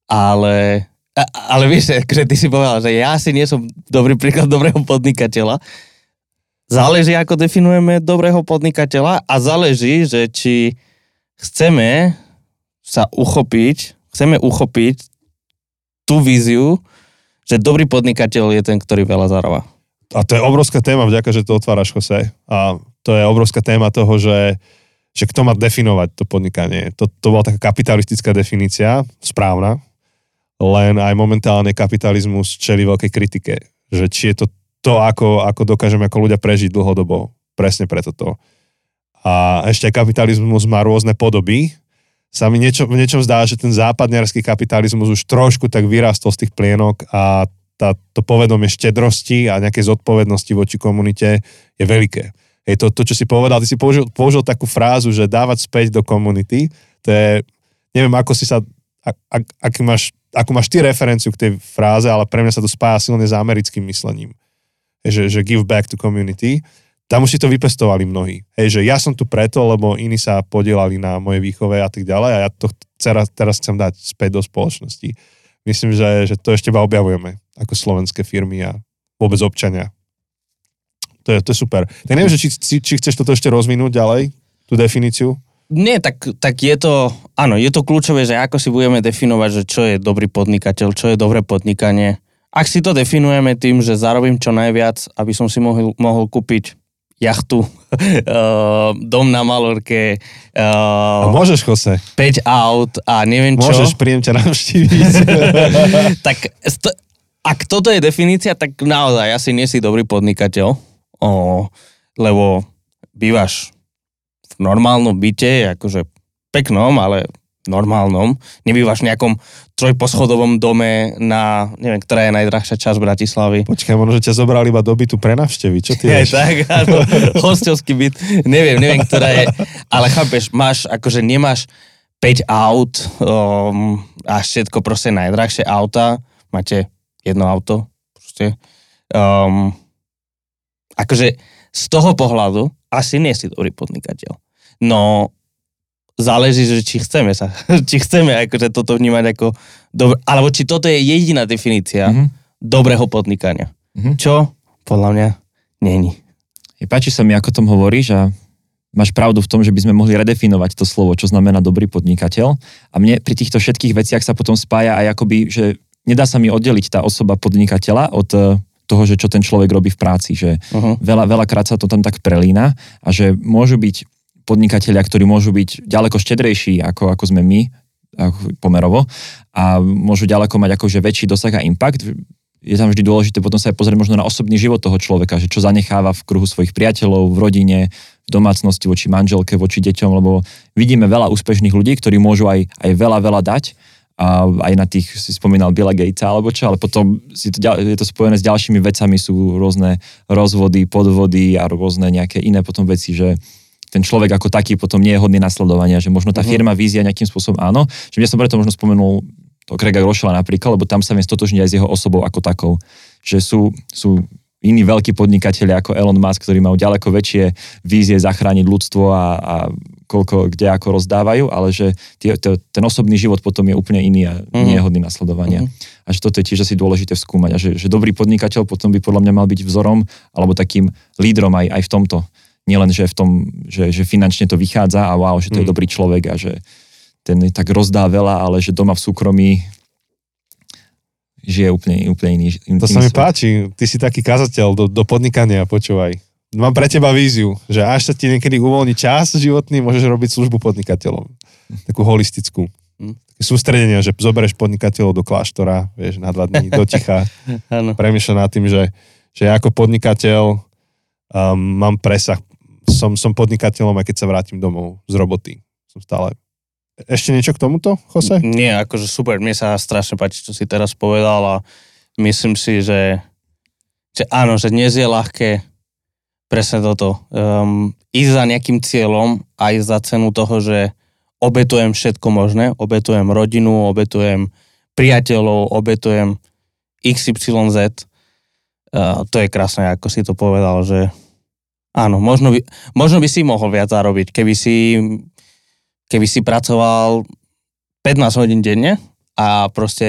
Ale, ale vieš, že ty si povedal, že ja si nie som dobrý príklad dobrého podnikateľa. Záleží, ako definujeme dobrého podnikateľa a záleží, že či chceme sa uchopiť, chceme uchopiť tú víziu, že dobrý podnikateľ je ten, ktorý veľa zarába.
A to je obrovská téma, vďaka, že to otváraš, Jose. A to je obrovská téma toho, že, že kto má definovať to podnikanie. To, to bola taká kapitalistická definícia, správna, len aj momentálne kapitalizmus čeli veľkej kritike. Že či je to to, ako, ako dokážeme ako ľudia prežiť dlhodobo. Presne preto to. A ešte aj kapitalizmus má rôzne podoby. Sa mi niečo, v niečom zdá, že ten západniarský kapitalizmus už trošku tak vyrastol z tých plienok a tá, to povedomie štedrosti a nejakej zodpovednosti voči komunite je veľké. Hej, to, to, čo si povedal, ty si použil, použil takú frázu, že dávať späť do komunity, to je, neviem, ako si sa, ak, ak, ak máš, ako máš ty referenciu k tej fráze, ale pre mňa sa to spája silne s americkým myslením. Že, že give back to community. Tam už si to vypestovali mnohí. Hej, že ja som tu preto, lebo iní sa podielali na mojej výchove a tak ďalej a ja to teraz, teraz chcem dať späť do spoločnosti. Myslím, že, že to ešte iba objavujeme ako slovenské firmy a vôbec občania. To je, to je super. Tak neviem, že či, či, či chceš toto ešte rozvinúť ďalej, tú definíciu?
Nie, tak, tak je to, áno, je to kľúčové, že ako si budeme definovať, že čo je dobrý podnikateľ, čo je dobré podnikanie. Ak si to definujeme tým, že zarobím čo najviac, aby som si mohol, mohol kúpiť jachtu, uh, dom na Malorke,
A
uh,
môžeš, Jose.
5 aut a neviem čo.
Môžeš, príjem ťa navštíviť.
tak st- ak toto je definícia, tak naozaj asi nie si dobrý podnikateľ, o, lebo bývaš v normálnom byte, akože peknom, ale normálnom. Nebývaš v nejakom trojposchodovom dome na, neviem, ktorá je najdrahšia časť Bratislavy.
Počkaj, možno, že ťa zobrali iba do bytu pre navštevy. Čo ty
Je tak, áno, hostelský byt, neviem, neviem, ktorá je, ale chápeš, máš, akože nemáš 5 aut um, a všetko proste najdrahšie auta, máte jedno auto, proste. Um, akože z toho pohľadu asi nie si dobrý podnikateľ. No, záleží, že či chceme sa, či chceme akože toto vnímať ako dobro, alebo či toto je jediná definícia
Mhm.
dobrého podnikania.
Mhm.
Čo podľa mňa není.
I páči sa mi, ako tom hovoríš a máš pravdu v tom, že by sme mohli redefinovať to slovo, čo znamená dobrý podnikateľ. A mne pri týchto všetkých veciach sa potom spája aj akoby, že nedá sa mi oddeliť tá osoba podnikateľa od eh, toho, že čo ten človek robí v práci. Že
Uh-huh.
veľa, veľakrát sa to tam tak prelína a že môžu byť podnikatelia, ktorí môžu byť ďaleko štedrejší, ako, ako sme my, pomerovo a môžu ďaleko mať akože väčší dosah a impact. Je tam vždy dôležité potom sa aj pozrieť možno na osobný život toho človeka, že čo zanecháva v kruhu svojich priateľov, v rodine, v domácnosti, voči manželke, voči deťom, lebo vidíme veľa úspešných ľudí, ktorí môžu aj, aj veľa, veľa dať, a aj na tých, si spomínal Billa Gatesa alebo čo, ale potom si to, je to spojené s ďalšími vecami, sú rôzne rozvody, podvody a rôzne nejaké iné potom veci, že ten človek ako taký potom nie je hodný nasledovania, že možno tá mhm. firma vízia nejakým spôsobom áno. Že ja som preto možno spomenul to Grega Rošela napríklad, lebo tam sa viem stotožniť aj s jeho osobou ako takou. Že sú, sú iní veľkí podnikatelia ako Elon Musk, ktorí majú ďaleko väčšie vízie zachrániť ľudstvo a, a koľko, kde ako rozdávajú, ale že tie, to, ten osobný život potom je úplne iný a mm. nie je hodný nasledovania. Mm. A že toto je tiež asi dôležité skúmať. A že, že dobrý podnikateľ potom by podľa mňa mal byť vzorom alebo takým lídrom aj, aj v tomto. Nielen, že v tom, že, že finančne to vychádza a wow, že to mm. je mhm. dobrý človek a že ten tak rozdá veľa, ale že doma v súkromí žije úplne, úplne iný,
iný To sa mi páči, ty si taký kazateľ do, do podnikania, počúvaj mám pre teba víziu, že až sa ti niekedy uvoľní čas životný, môžeš robiť službu podnikateľom. Takú holistickú. Hm. Také sústredenie, že zoberieš podnikateľov do kláštora, vieš, na dva dní, do ticha. Premýšľa nad tým, že, že ja ako podnikateľ um, mám presah. Som, som podnikateľom, aj keď sa vrátim domov z roboty. Som stále ešte niečo k tomuto, Jose?
Nie, akože super, mne sa strašne páči, čo si teraz povedal a myslím si, že, že áno, že dnes je ľahké presne toto. Um, ísť za nejakým cieľom aj za cenu toho, že obetujem všetko možné, obetujem rodinu, obetujem priateľov, obetujem XYZ. Uh, to je krásne, ako si to povedal, že áno, možno by, možno by si mohol viac zarobiť, keby si, keby si pracoval 15 hodín denne a proste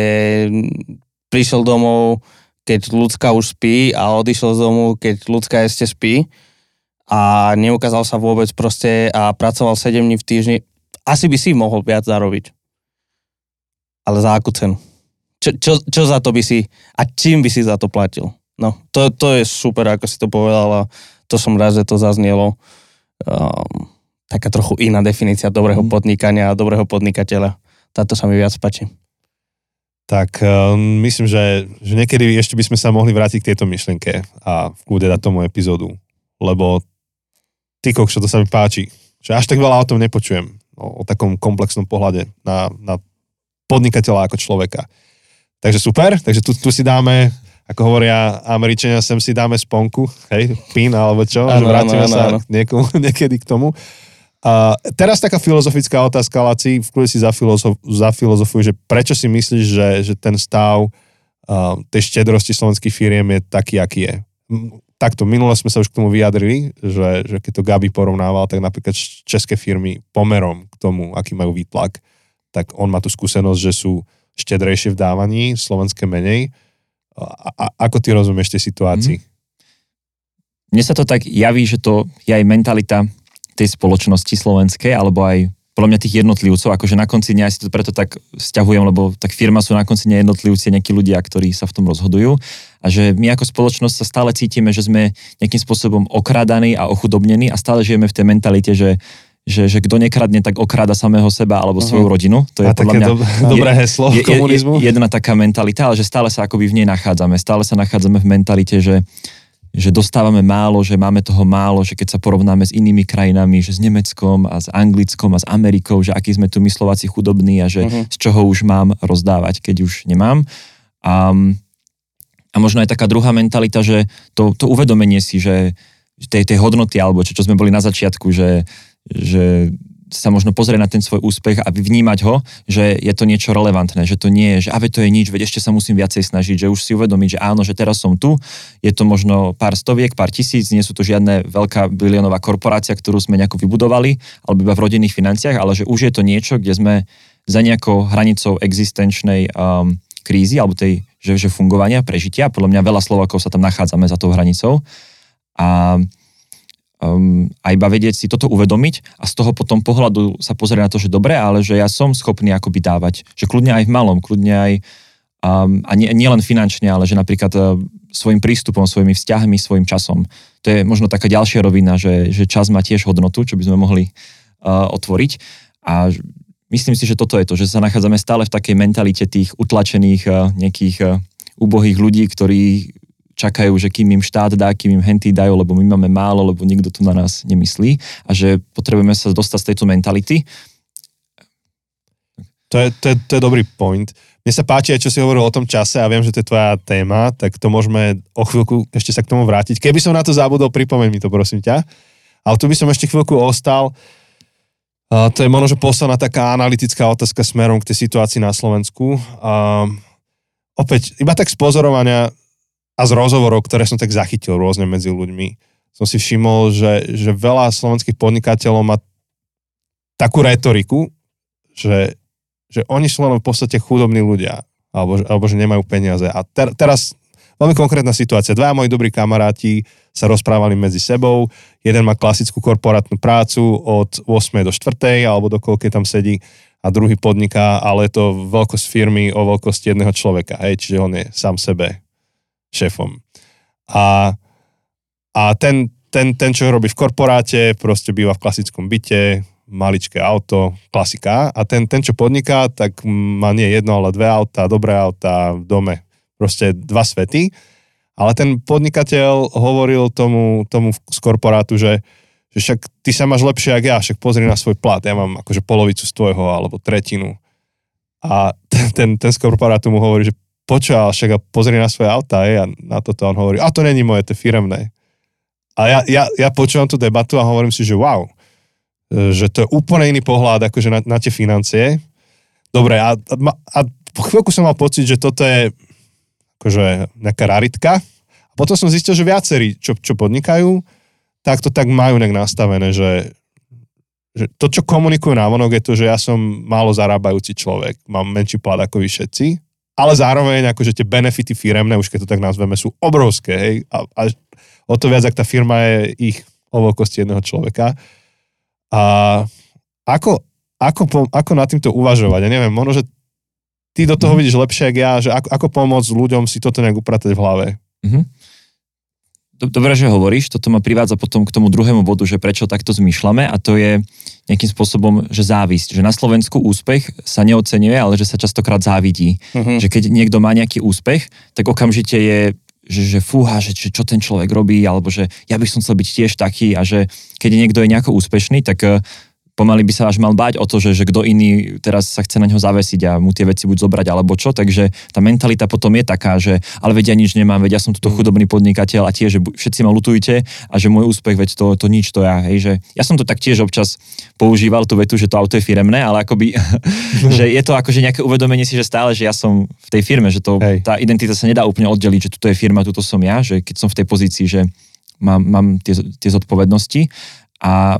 prišiel domov keď ľudská už spí a odišiel z domu, keď ľudská ešte spí a neukázal sa vôbec proste a pracoval 7 dní v týždni, asi by si mohol viac zarobiť. Ale za akú cenu? Čo, čo, čo za to by si, a čím by si za to platil? No, to, to je super, ako si to povedal a to som rád, že to zaznielo. Um, taká trochu iná definícia dobrého mm. podnikania a dobrého podnikateľa. Táto sa mi viac páči
tak uh, myslím, že, že niekedy ešte by sme sa mohli vrátiť k tejto myšlienke a v kúde dať tomu epizódu, lebo ty kokšo, to sa mi páči, že až tak veľa o tom nepočujem, o, o takom komplexnom pohľade na, na podnikateľa ako človeka. Takže super, takže tu, tu si dáme, ako hovoria Američania, sem si dáme sponku, hej, pin alebo čo, ano, že vrátime ano, sa ano. Niekomu, niekedy k tomu. A teraz taká filozofická otázka, Laci, v kľude si zafilozof, zafilozofuj, že prečo si myslíš, že, že ten stav uh, tej štedrosti slovenských firiem je taký, aký je? Takto, minule sme sa už k tomu vyjadrili, že, že keď to Gabi porovnával, tak napríklad české firmy pomerom k tomu, aký majú výtlak, tak on má tú skúsenosť, že sú štedrejšie v dávaní, slovenské menej. A, a, ako ty rozumieš tej situácii? Mm.
Mne sa to tak javí, že to je aj mentalita tej spoločnosti slovenskej, alebo aj podľa mňa tých jednotlivcov, akože na konci dňa, si to preto tak vzťahujem, lebo tak firma sú na konci dňa jednotlivci, nejakí ľudia, ktorí sa v tom rozhodujú a že my ako spoločnosť sa stále cítime, že sme nejakým spôsobom okradaní a ochudobnení a stále žijeme v tej mentalite, že že, že kto nekradne, tak okráda samého seba alebo uh-huh. svoju rodinu.
To je a podľa mňa do, dobré heslo je, komunizmu.
Je, je, jedna taká mentalita, ale že stále sa akoby v nej nachádzame. Stále sa nachádzame v mentalite, že, že dostávame málo, že máme toho málo, že keď sa porovnáme s inými krajinami, že s Nemeckom a s Anglickom a s Amerikou, že aký sme tu my Slováci chudobní a že uh-huh. z čoho už mám rozdávať, keď už nemám. A, a možno aj taká druhá mentalita, že to, to uvedomenie si, že tej, tej hodnoty, alebo čo, čo sme boli na začiatku, že, že sa možno pozrieť na ten svoj úspech a vnímať ho, že je to niečo relevantné, že to nie je, že ave to je nič, veď ešte sa musím viacej snažiť, že už si uvedomiť, že áno, že teraz som tu, je to možno pár stoviek, pár tisíc, nie sú to žiadne veľká bilionová korporácia, ktorú sme nejako vybudovali, alebo iba v rodinných financiách, ale že už je to niečo, kde sme za nejakou hranicou existenčnej um, krízy, alebo tej, že, že fungovania, prežitia. Podľa mňa veľa Slovakov sa tam nachádzame za tou hranicou. A um, a iba vedieť si toto uvedomiť a z toho potom pohľadu sa pozrieť na to, že dobre, ale že ja som schopný akoby dávať, že kľudne aj v malom, kľudne aj um, a nie, nie len finančne, ale že napríklad uh, svojim prístupom, svojimi vzťahmi, svojim časom. To je možno taká ďalšia rovina, že, že čas má tiež hodnotu, čo by sme mohli uh, otvoriť a myslím si, že toto je to, že sa nachádzame stále v takej mentalite tých utlačených uh, nejakých uh, ubohých ľudí, ktorí čakajú, že kým im štát dá, kým im henty dajú, lebo my máme málo, lebo nikto tu na nás nemyslí a že potrebujeme sa dostať z tejto mentality.
To je, to, je, to je dobrý point. Mne sa páči aj, čo si hovoril o tom čase a viem, že to je tvoja téma, tak to môžeme o chvíľku ešte sa k tomu vrátiť. Keby som na to zabudol, pripomeň mi to, prosím ťa. Ale tu by som ešte chvíľku ostal. Uh, to je možno, že posledná taká analytická otázka smerom k tej situácii na Slovensku. Uh, opäť, iba tak z pozorovania a z rozhovorov, ktoré som tak zachytil rôzne medzi ľuďmi, som si všimol, že, že veľa slovenských podnikateľov má takú retoriku, že, že oni sú len v podstate chudobní ľudia, alebo, alebo že nemajú peniaze. A ter, teraz veľmi konkrétna situácia. Dvaja moji dobrí kamaráti sa rozprávali medzi sebou. Jeden má klasickú korporátnu prácu od 8. do 4. alebo do koľkej tam sedí a druhý podniká, ale je to veľkosť firmy o veľkosti jedného človeka. Hej, čiže on je sám sebe šéfom. A, a ten, ten, ten, čo robí v korporáte, proste býva v klasickom byte, maličké auto, klasika. A ten, ten, čo podniká, tak má nie jedno, ale dve auta, dobré auta v dome. Proste dva svety. Ale ten podnikateľ hovoril tomu, tomu z korporátu, že, že však ty sa máš lepšie ako ja, však pozri na svoj plat, ja mám akože polovicu z tvojho alebo tretinu. A ten, ten, ten z korporátu mu hovorí, že počúval, však a pozri na svoje auta, a na toto on hovorí, a to není moje, to je firemné. A ja, ja, ja počúvam tú debatu a hovorím si, že wow, že to je úplne iný pohľad akože na, na tie financie. Dobre, a, a, a chvíľku som mal pocit, že toto je akože nejaká raritka. A potom som zistil, že viacerí, čo, čo podnikajú, tak to tak majú nejak nastavené, že, že to, čo komunikujú návonok, je to, že ja som málo zarábajúci človek, mám menší plat ako vy všetci ale zároveň akože tie benefity firemné, už keď to tak nazveme, sú obrovské, hej, a, a o to viac, ak tá firma je ich o veľkosti jedného človeka. A ako, ako, ako nad týmto uvažovať? Ja neviem, možno, že ty do toho mm. vidíš lepšie, ako ja, že ako, ako pomôcť ľuďom si toto nejak upratať v hlave. Mm-hmm.
Dobre, že hovoríš, toto ma privádza potom k tomu druhému bodu, že prečo takto zmýšľame a to je nejakým spôsobom, že závisť. Že na Slovensku úspech sa neocenuje, ale že sa častokrát závidí. Uh-huh. Že keď niekto má nejaký úspech, tak okamžite je že, že fúha, že, že čo ten človek robí, alebo že ja by som chcel byť tiež taký a že keď niekto je nejako úspešný, tak pomaly by sa až mal báť o to, že, že kto iný teraz sa chce na ňo zavesiť a mu tie veci buď zobrať alebo čo, takže tá mentalita potom je taká, že ale vedia nič nemám, vedia som tuto mm. chudobný podnikateľ a tiež, že všetci ma lutujte a že môj úspech, veď to, to nič to ja, hej, že ja som to tak tiež občas používal tú vetu, že to auto je firemné, ale akoby, že je to akože nejaké uvedomenie si, že stále, že ja som v tej firme, že to, hej. tá identita sa nedá úplne oddeliť, že tuto je firma, tuto som ja, že keď som v tej pozícii, že mám, mám tie, tie zodpovednosti a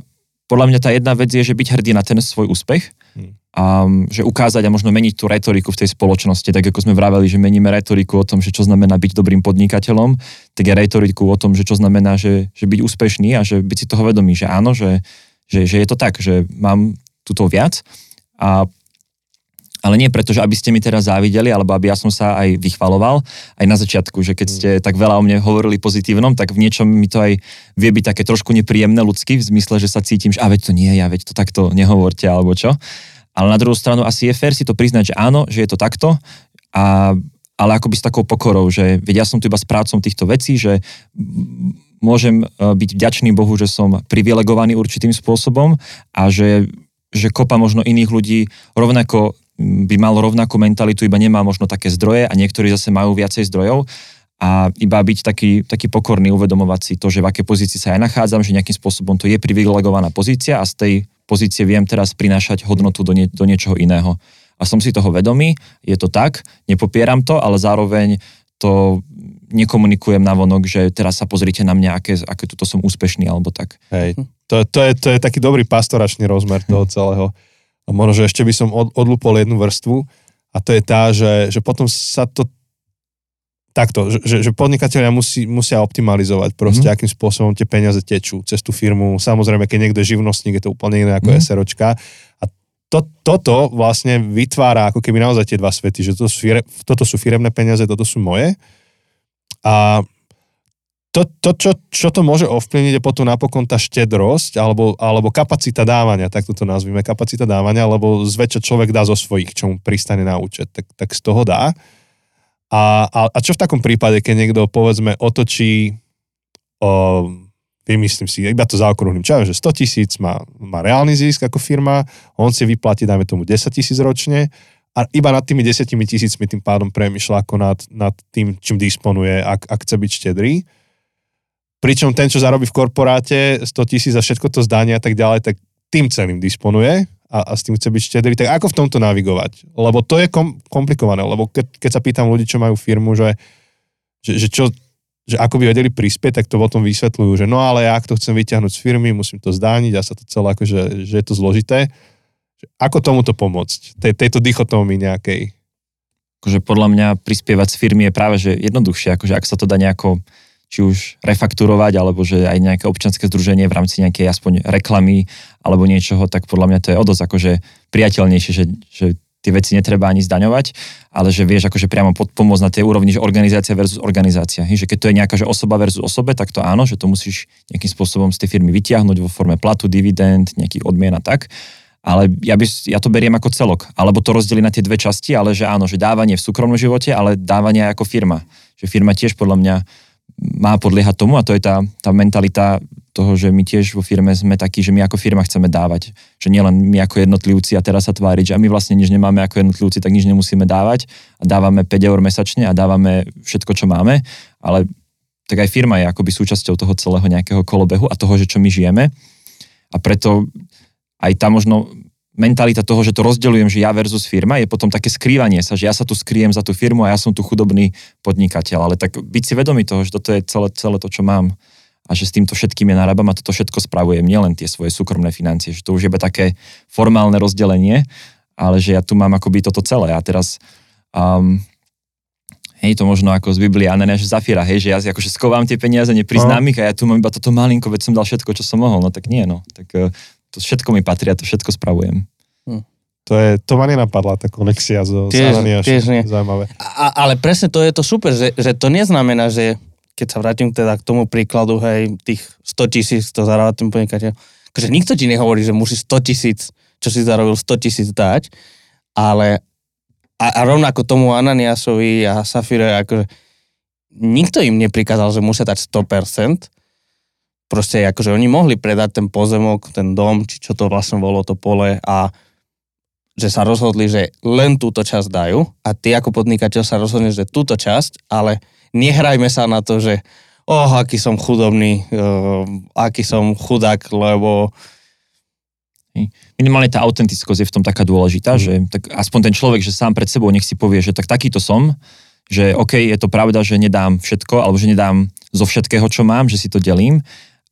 podľa mňa tá jedna vec je, že byť hrdý na ten svoj úspech hmm. a že ukázať a možno meniť tú retoriku v tej spoločnosti, tak ako sme vraveli, že meníme retoriku o tom, že čo znamená byť dobrým podnikateľom, tak je retoriku o tom, že čo znamená, že, že byť úspešný a že byť si toho vedomý, že áno, že, že, že je to tak, že mám túto viac a ale nie preto, že aby ste mi teraz závideli, alebo aby ja som sa aj vychvaloval, aj na začiatku, že keď mm. ste tak veľa o mne hovorili pozitívnom, tak v niečom mi to aj vie byť také trošku nepríjemné ľudsky, v zmysle, že sa cítim, že a veď to nie ja, veď to takto nehovorte, alebo čo. Ale na druhú stranu asi je fér si to priznať, že áno, že je to takto, a, ale akoby s takou pokorou, že veď ja som tu iba s prácom týchto vecí, že môžem e, byť vďačný Bohu, že som privilegovaný určitým spôsobom a že že kopa možno iných ľudí rovnako by mal rovnakú mentalitu, iba nemá možno také zdroje a niektorí zase majú viacej zdrojov a iba byť taký, taký pokorný, uvedomovať si to, že v akej pozícii sa ja nachádzam, že nejakým spôsobom to je privilegovaná pozícia a z tej pozície viem teraz prinášať hodnotu do, nie, do niečoho iného. A som si toho vedomý, je to tak, nepopieram to, ale zároveň to nekomunikujem na vonok, že teraz sa pozrite na mňa, aké, aké tuto som úspešný alebo tak.
Hej, to, to, je, to je taký dobrý pastoračný rozmer toho celého. A možno, že ešte by som od, odlúpol jednu vrstvu a to je tá, že, že potom sa to takto, že, že podnikatelia musí, musia optimalizovať proste, mm. akým spôsobom tie peniaze tečú cez tú firmu. Samozrejme, keď niekto je živnostník, je to úplne iné ako mm. SROčka. A to, toto vlastne vytvára ako keby naozaj tie dva svety, že toto sú, toto sú firemné peniaze, toto sú moje. A to, to čo, čo to môže ovplyvniť je potom napokon tá štedrosť alebo, alebo kapacita dávania, tak to nazvime, kapacita dávania, lebo zväčša človek dá zo svojich, čo mu pristane na účet, tak, tak z toho dá. A, a, a čo v takom prípade, keď niekto povedzme otočí, o, vymyslím si, iba to zaokrúhlim, čo že 100 tisíc má, má reálny zisk ako firma, on si vyplatí, dajme tomu 10 tisíc ročne a iba nad tými 10 tisícmi tým pádom premyšľa ako nad, nad tým, čím disponuje, ak, ak chce byť štedrý Pričom ten, čo zarobí v korporáte 100 tisíc a všetko to zdania a tak ďalej, tak tým celým disponuje a, a s tým chce byť štedrý, tak ako v tomto navigovať? Lebo to je kom, komplikované, lebo keď, keď sa pýtam ľudí, čo majú firmu, že, že, že čo, že ako by vedeli prispieť, tak to potom vysvetľujú, že no ale ja ak to chcem vyťahnuť z firmy, musím to zdániť a sa to celé akože, že je to zložité. Ako tomuto pomôcť? Tej, tejto dichotómii nejakej?
Akože podľa mňa prispievať z firmy je práve že jednoduchšie, akože ak sa to dá nejako či už refakturovať, alebo že aj nejaké občanské združenie v rámci nejakej aspoň reklamy alebo niečoho, tak podľa mňa to je o dosť akože priateľnejšie, že, že tie veci netreba ani zdaňovať, ale že vieš akože priamo pomôcť na tej úrovni, že organizácia versus organizácia. Že keď to je nejaká že osoba versus osobe, tak to áno, že to musíš nejakým spôsobom z tej firmy vytiahnuť vo forme platu, dividend, nejakých odmien a tak. Ale ja, by, ja to beriem ako celok. Alebo to rozdeli na tie dve časti, ale že áno, že dávanie v súkromnom živote, ale dávanie ako firma. Že firma tiež podľa mňa má podliehať tomu a to je tá, tá mentalita toho, že my tiež vo firme sme takí, že my ako firma chceme dávať. Že nielen my ako jednotlivci a teraz sa tváriť, že my vlastne nič nemáme ako jednotlivci, tak nič nemusíme dávať a dávame 5 eur mesačne a dávame všetko, čo máme, ale tak aj firma je akoby súčasťou toho celého nejakého kolobehu a toho, že čo my žijeme. A preto aj tá možno mentalita toho, že to rozdeľujem, že ja versus firma, je potom také skrývanie sa, že ja sa tu skrýjem za tú firmu a ja som tu chudobný podnikateľ. Ale tak byť si vedomý toho, že toto je celé, celé to, čo mám a že s týmto všetkým ja narábam a toto všetko spravujem, nielen tie svoje súkromné financie, že to už je také formálne rozdelenie, ale že ja tu mám akoby toto celé. A teraz um, hej, to možno ako z Biblie Ananiáš Zafira, hej, že ja akože skovám tie peniaze, nepriznám no. ich a ja tu mám iba toto malinko, veď som dal všetko, čo som mohol, no tak nie, no. Tak uh, to všetko mi patrí a to všetko spravujem.
Hm. To, je, to ma nenapadla, tá konexia zo tiež, tiež nie. Zaujímavé.
A, ale presne to je to super, že, že to neznamená, že keď sa vrátim teda k tomu príkladu, hej, tých 100 tisíc, to zarába tým podnikateľ, akože nikto ti nehovorí, že musí 100 tisíc, čo si zarobil 100 tisíc dať, ale a, a rovnako tomu Ananiasovi a Safire, akože nikto im neprikázal, že musia dať 100%, proste akože oni mohli predať ten pozemok, ten dom, či čo to vlastne bolo, to pole a že sa rozhodli, že len túto časť dajú a ty ako podnikateľ sa rozhodneš, že túto časť, ale nehrajme sa na to, že oh, aký som chudobný, uh, aký som chudák, lebo
Minimálne tá autentickosť je v tom taká dôležitá, mm. že tak aspoň ten človek, že sám pred sebou nech si povie, že tak takýto som, že OK, je to pravda, že nedám všetko, alebo že nedám zo všetkého, čo mám, že si to delím,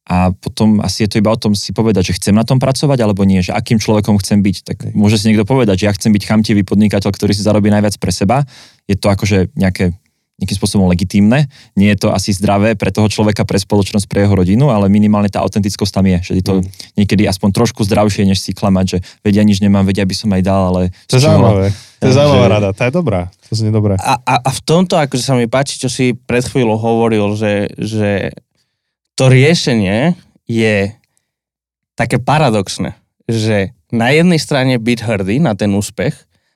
a potom asi je to iba o tom si povedať, že chcem na tom pracovať alebo nie, že akým človekom chcem byť. Tak môže si niekto povedať, že ja chcem byť chamtivý podnikateľ, ktorý si zarobí najviac pre seba. Je to akože nejaké nejakým spôsobom legitímne. Nie je to asi zdravé pre toho človeka, pre spoločnosť, pre jeho rodinu, ale minimálne tá autentickosť tam je. Že je to mm. niekedy aspoň trošku zdravšie, než si klamať, že vedia nič nemám, vedia by som aj dal, ale...
To je zaujímavé. To je zaujímavá že... rada, tá je dobrá. To znie dobré.
A, a, a v tomto, akože sa mi páči, čo si pred chvíľou hovoril, že, že to riešenie je také paradoxné, že na jednej strane byť hrdý na ten úspech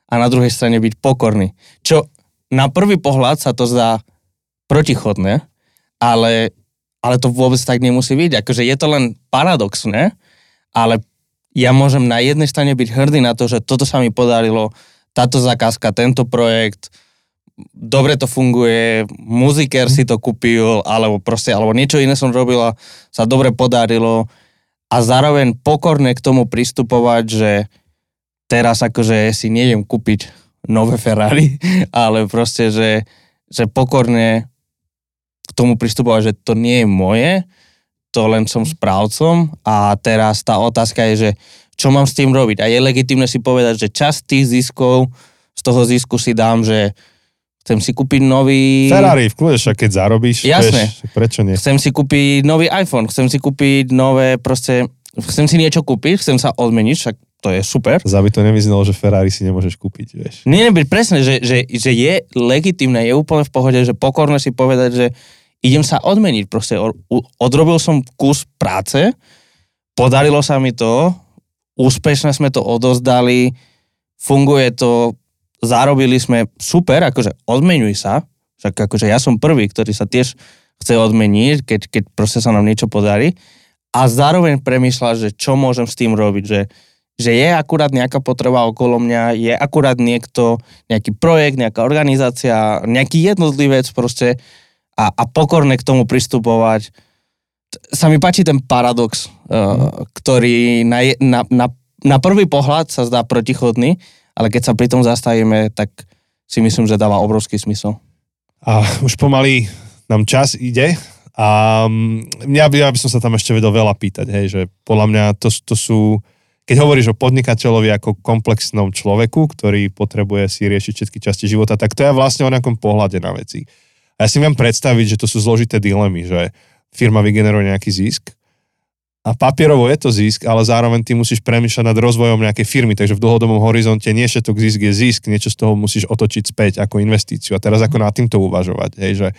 a na druhej strane byť pokorný. Čo na prvý pohľad sa to zdá protichodné, ale, ale to vôbec tak nemusí byť. Akože je to len paradoxné, ale ja môžem na jednej strane byť hrdý na to, že toto sa mi podarilo, táto zakázka, tento projekt, dobre to funguje, muziker si to kúpil, alebo proste, alebo niečo iné som robil a sa dobre podarilo a zároveň pokorne k tomu pristupovať, že teraz akože si nejdem kúpiť nové Ferrari, ale proste, že, že pokorne k tomu pristupovať, že to nie je moje, to len som správcom a teraz tá otázka je, že čo mám s tým robiť. A je legitimné si povedať, že časť tých ziskov, z toho zisku si dám, že Chcem si kúpiť nový...
Ferrari, v kľude, však keď zarobíš,
Jasné.
Vieš, prečo nie?
Chcem si kúpiť nový iPhone, chcem si kúpiť nové proste... Chcem si niečo kúpiť, chcem sa odmeniť, však to je super.
Zaby to nevyznalo, že Ferrari si nemôžeš kúpiť, vieš.
Nie, nebyť presne, že, že, že je legitimné, je úplne v pohode, že pokorne si povedať, že idem sa odmeniť. Proste odrobil som kus práce, podarilo sa mi to, úspešne sme to odozdali, funguje to, zarobili sme, super, akože odmenuj sa, však akože ja som prvý, ktorý sa tiež chce odmeniť, keď, keď proste sa nám niečo podarí a zároveň premýšľa, že čo môžem s tým robiť, že, že je akurát nejaká potreba okolo mňa, je akurát niekto, nejaký projekt, nejaká organizácia, nejaký jednotlivec proste a, a pokorne k tomu pristupovať. Sa mi páči ten paradox, uh, ktorý na, na, na, na prvý pohľad sa zdá protichodný, ale keď sa pri tom zastavíme, tak si myslím, že dáva obrovský smysl.
A už pomaly nám čas ide a mňa by, ja by som sa tam ešte vedel veľa pýtať, hej, že podľa mňa to, to sú, keď hovoríš o podnikateľovi ako komplexnom človeku, ktorý potrebuje si riešiť všetky časti života, tak to je vlastne o nejakom pohľade na veci. A ja si viem predstaviť, že to sú zložité dilemy, že firma vygeneruje nejaký zisk, a papierovo je to zisk, ale zároveň ty musíš premýšľať nad rozvojom nejakej firmy, takže v dlhodobom horizonte nie všetok zisk je zisk, niečo z toho musíš otočiť späť ako investíciu. A teraz ako nad týmto uvažovať, hej, že,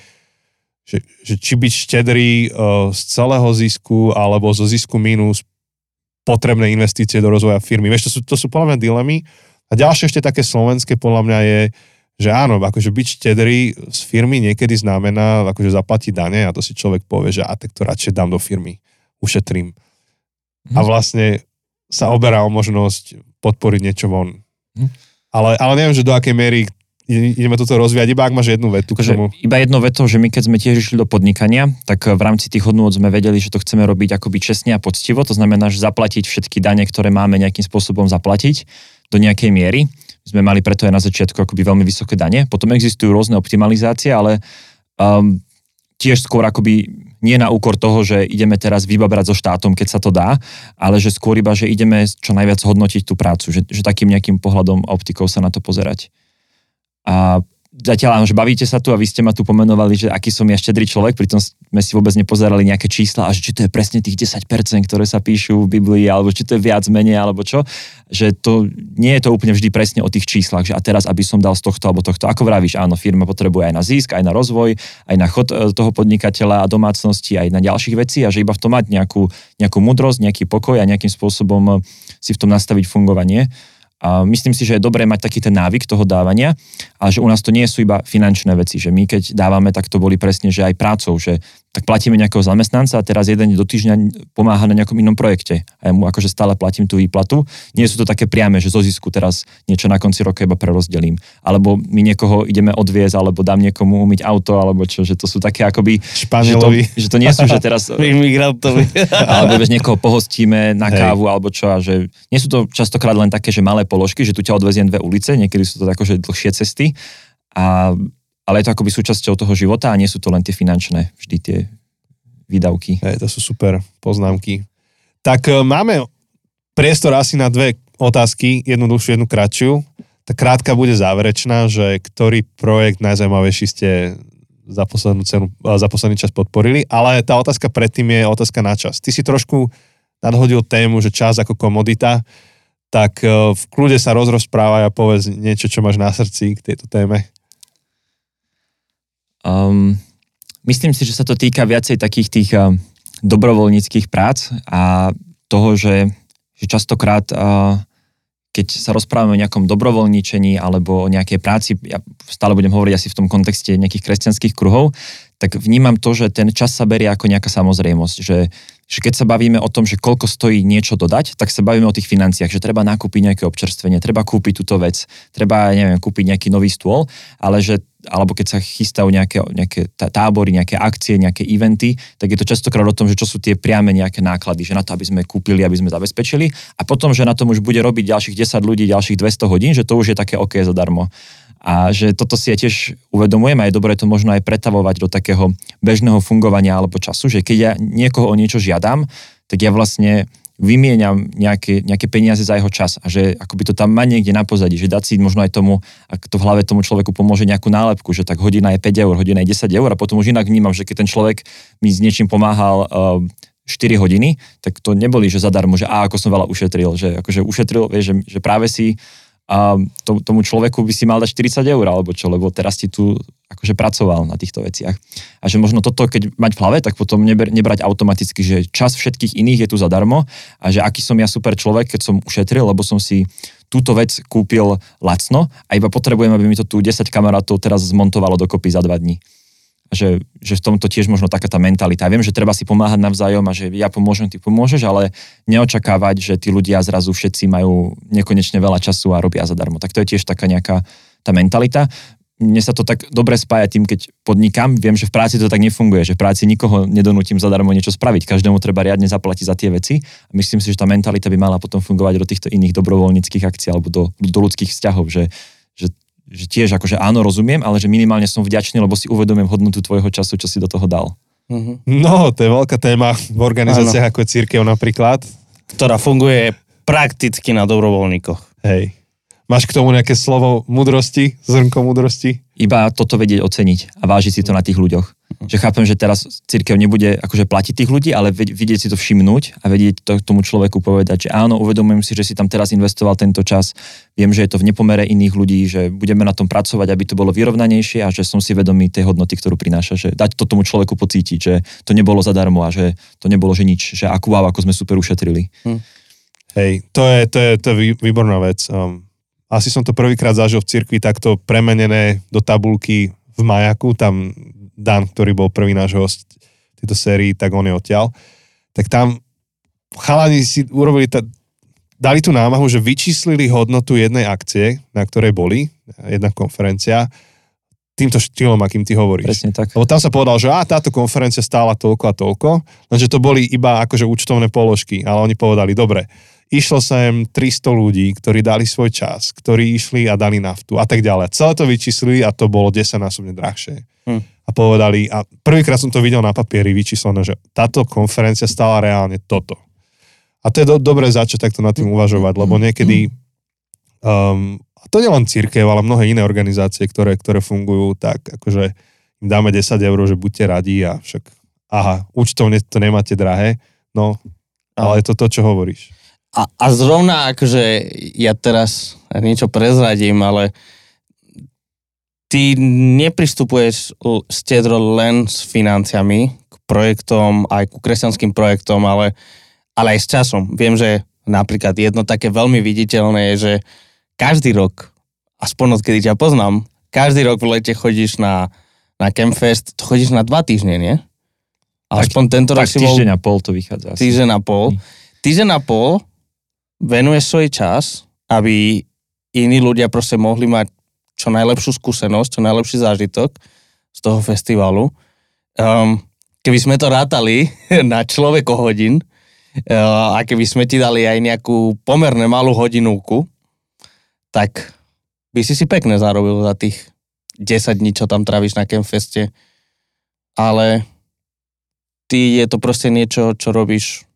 že, že či byť štedrý uh, z celého zisku alebo zo zisku mínus potrebné investície do rozvoja firmy. Vieš, to sú, to sú podľa mňa dilemy. A ďalšie ešte také slovenské podľa mňa je, že áno, akože byť štedrý z firmy niekedy znamená akože zaplatiť dane a to si človek povie, že a tak to radšej dám do firmy ušetrím. Hm. A mhm. vlastne sa oberá o možnosť podporiť niečo von. Hm. Ale, ale neviem, že do akej miery ideme toto rozvíjať, iba ak máš jednu vetu
k tomu. Iba jedno veto, že my keď sme tiež išli do podnikania, tak v rámci tých hodnôt sme vedeli, že to chceme robiť akoby čestne a poctivo, to znamená, že zaplatiť všetky dane, ktoré máme nejakým spôsobom zaplatiť do nejakej miery. Sme mali preto aj na začiatku akoby veľmi vysoké dane. Potom existujú rôzne optimalizácie, ale um, tiež skôr akoby nie na úkor toho, že ideme teraz vybabrať so štátom, keď sa to dá, ale že skôr iba, že ideme čo najviac hodnotiť tú prácu, že, že takým nejakým pohľadom optikou sa na to pozerať. A zatiaľ že bavíte sa tu a vy ste ma tu pomenovali, že aký som ja štedrý človek, pritom sme si vôbec nepozerali nejaké čísla a že či to je presne tých 10%, ktoré sa píšu v Biblii, alebo či to je viac menej, alebo čo. Že to nie je to úplne vždy presne o tých číslach, že a teraz, aby som dal z tohto alebo tohto. Ako vravíš, áno, firma potrebuje aj na zisk, aj na rozvoj, aj na chod e, toho podnikateľa a domácnosti, aj na ďalších vecí a že iba v tom mať nejakú, nejakú mudrosť, nejaký pokoj a nejakým spôsobom si v tom nastaviť fungovanie. A myslím si, že je dobré mať taký ten návyk toho dávania a že u nás to nie sú iba finančné veci, že my keď dávame, tak to boli presne, že aj prácou, že tak platíme nejakého zamestnanca a teraz jeden do týždňa pomáha na nejakom inom projekte a ja mu akože stále platím tú výplatu. Nie sú to také priame, že zo zisku teraz niečo na konci roka iba prerozdelím. Alebo my niekoho ideme odviezť, alebo dám niekomu umyť auto, alebo čo, že to sú také akoby... Že to, že to nie sú, že teraz...
Imigrantovi.
alebo že niekoho pohostíme na kávu, Hej. alebo čo a že nie sú to častokrát len také, že malé položky, že tu ťa odveziem dve ulice, niekedy sú to akože dlhšie cesty. A ale je to akoby súčasťou toho života a nie sú to len tie finančné vždy tie výdavky.
Hej, to sú super poznámky. Tak e, máme priestor asi na dve otázky, jednu dlhšiu, jednu kratšiu. Tá krátka bude záverečná, že ktorý projekt najzaujímavejší ste za, poslednú cenu, e, za posledný čas podporili, ale tá otázka predtým je otázka na čas. Ty si trošku nadhodil tému, že čas ako komodita, tak e, v kľude sa rozrozprávaj a povedz niečo, čo máš na srdci k tejto téme.
Um, myslím si, že sa to týka viacej takých tých uh, dobrovoľníckých prác a toho, že, že častokrát uh, keď sa rozprávame o nejakom dobrovoľničení alebo o nejakej práci, ja stále budem hovoriť asi v tom kontexte nejakých kresťanských kruhov, tak vnímam to, že ten čas sa berie ako nejaká samozrejmosť, že že keď sa bavíme o tom, že koľko stojí niečo dodať, tak sa bavíme o tých financiách, že treba nakúpiť nejaké občerstvenie, treba kúpiť túto vec, treba, neviem, kúpiť nejaký nový stôl, ale že alebo keď sa chystajú nejaké, nejaké tábory, nejaké akcie, nejaké eventy, tak je to častokrát o tom, že čo sú tie priame nejaké náklady, že na to, aby sme kúpili, aby sme zabezpečili a potom, že na tom už bude robiť ďalších 10 ľudí, ďalších 200 hodín, že to už je také OK zadarmo. A že toto si ja tiež uvedomujem a je dobré to možno aj pretavovať do takého bežného fungovania alebo času, že keď ja niekoho o niečo žiadam, tak ja vlastne vymieňam nejaké, nejaké peniaze za jeho čas a že akoby to tam má niekde na pozadí, že dať si možno aj tomu, ak to v hlave tomu človeku pomôže nejakú nálepku, že tak hodina je 5 eur, hodina je 10 eur a potom už inak vnímam, že keď ten človek mi s niečím pomáhal uh, 4 hodiny, tak to neboli, že zadarmo, že a ako som veľa ušetril, že akože ušetril, vieš, že, že práve si a to, tomu človeku by si mal dať 40 eur, alebo čo, lebo teraz ti tu akože pracoval na týchto veciach. A že možno toto, keď mať v hlave, tak potom neber, nebrať automaticky, že čas všetkých iných je tu zadarmo a že aký som ja super človek, keď som ušetril, lebo som si túto vec kúpil lacno a iba potrebujem, aby mi to tu 10 kamarátov teraz zmontovalo dokopy za dva dní že, že v tomto tiež možno taká tá mentalita. Ja viem, že treba si pomáhať navzájom a že ja pomôžem, ty pomôžeš, ale neočakávať, že tí ľudia zrazu všetci majú nekonečne veľa času a robia zadarmo. Tak to je tiež taká nejaká tá mentalita. Mne sa to tak dobre spája tým, keď podnikám. Viem, že v práci to tak nefunguje, že v práci nikoho nedonútim zadarmo niečo spraviť. Každému treba riadne zaplatiť za tie veci. A myslím si, že tá mentalita by mala potom fungovať do týchto iných dobrovoľníckých akcií alebo do, do ľudských vzťahov, že, že tiež akože áno, rozumiem, ale že minimálne som vďačný, lebo si uvedomím hodnotu tvojho času, čo si do toho dal.
Mm-hmm. No, to je veľká téma v organizáciách ano. ako je církev napríklad.
Ktorá funguje prakticky na dobrovoľníkoch.
Hej. Máš k tomu nejaké slovo mudrosti, zrnko mudrosti?
Iba toto vedieť oceniť a vážiť si to na tých ľuďoch. Že chápem, že teraz církev nebude akože platiť tých ľudí, ale vidieť si to všimnúť a vedieť to tomu človeku povedať, že áno, uvedomujem si, že si tam teraz investoval tento čas, viem, že je to v nepomere iných ľudí, že budeme na tom pracovať, aby to bolo vyrovnanejšie a že som si vedomý tej hodnoty, ktorú prináša, že dať to tomu človeku pocítiť, že to nebolo zadarmo a že to nebolo, že nič, že akú wow, ako sme super ušetrili. Hm.
Hej, to je, to je, to je výborná vec. Um, asi som to prvýkrát zažil v cirkvi takto premenené do tabulky v majaku, tam Dan, ktorý bol prvý náš host tejto sérii, tak on je odtiaľ. Tak tam chalani si urobili, ta, dali tú námahu, že vyčíslili hodnotu jednej akcie, na ktorej boli, jedna konferencia, týmto štýlom, akým ty hovoríš.
Presne tak.
Lebo tam sa povedal, že á, táto konferencia stála toľko a toľko, lenže to boli iba akože účtovné položky, ale oni povedali, dobre, išlo sem 300 ľudí, ktorí dali svoj čas, ktorí išli a dali naftu a tak ďalej. Celé to vyčíslili a to bolo 10 násobne drahšie. Hm. A povedali, a prvýkrát som to videl na papieri vyčíslené, že táto konferencia stála reálne toto. A to je do, dobré začať takto nad tým uvažovať, lebo niekedy, um, a to nielen církev, ale mnohé iné organizácie, ktoré, ktoré fungujú, tak akože im dáme 10 eur, že buďte radí a však, aha, účtovne to nemáte drahé, no, ale je to to, čo hovoríš.
A, a zrovna akože ja teraz niečo prezradím, ale ty nepristupuješ stedro len s financiami k projektom, aj ku kresťanským projektom, ale, ale aj s časom. Viem, že napríklad jedno také veľmi viditeľné je, že každý rok, aspoň odkedy ťa poznám, každý rok v lete chodíš na, na Campfest, chodíš na dva týždne, nie?
Aspoň tak, tento rok si bol... týždeň a pol to vychádza.
Týždeň a pol. Hm. Týždeň a pol venuješ svoj čas, aby iní ľudia proste mohli mať čo najlepšiu skúsenosť, čo najlepší zážitok z toho festivalu. Um, keby sme to rátali na človeko hodín uh, a keby sme ti dali aj nejakú pomerne malú hodinúku, tak by si si pekne zarobil za tých 10 dní, čo tam tráviš na Campfeste. Ale ty je to proste niečo, čo robíš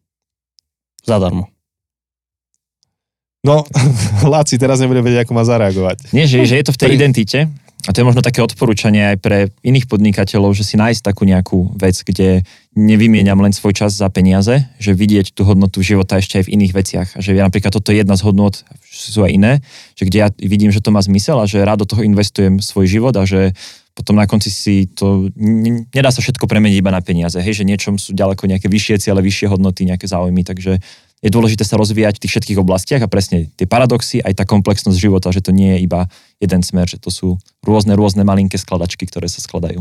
zadarmo.
No, Láci teraz nebude vedieť, ako má zareagovať.
Nie, že, že je to v tej Pri... identite. A to je možno také odporúčanie aj pre iných podnikateľov, že si nájsť takú nejakú vec, kde nevymieňam len svoj čas za peniaze, že vidieť tú hodnotu života ešte aj v iných veciach. A že ja napríklad toto je jedna z hodnot, sú aj iné, že kde ja vidím, že to má zmysel a že rád do toho investujem svoj život a že potom na konci si to, nedá sa všetko premeniť iba na peniaze, hej, že niečom sú ďaleko nejaké vyššie ciele, vyššie hodnoty, nejaké záujmy, takže je dôležité sa rozvíjať v tých všetkých oblastiach a presne tie paradoxy, aj tá komplexnosť života, že to nie je iba jeden smer, že to sú rôzne, rôzne malinké skladačky, ktoré sa skladajú.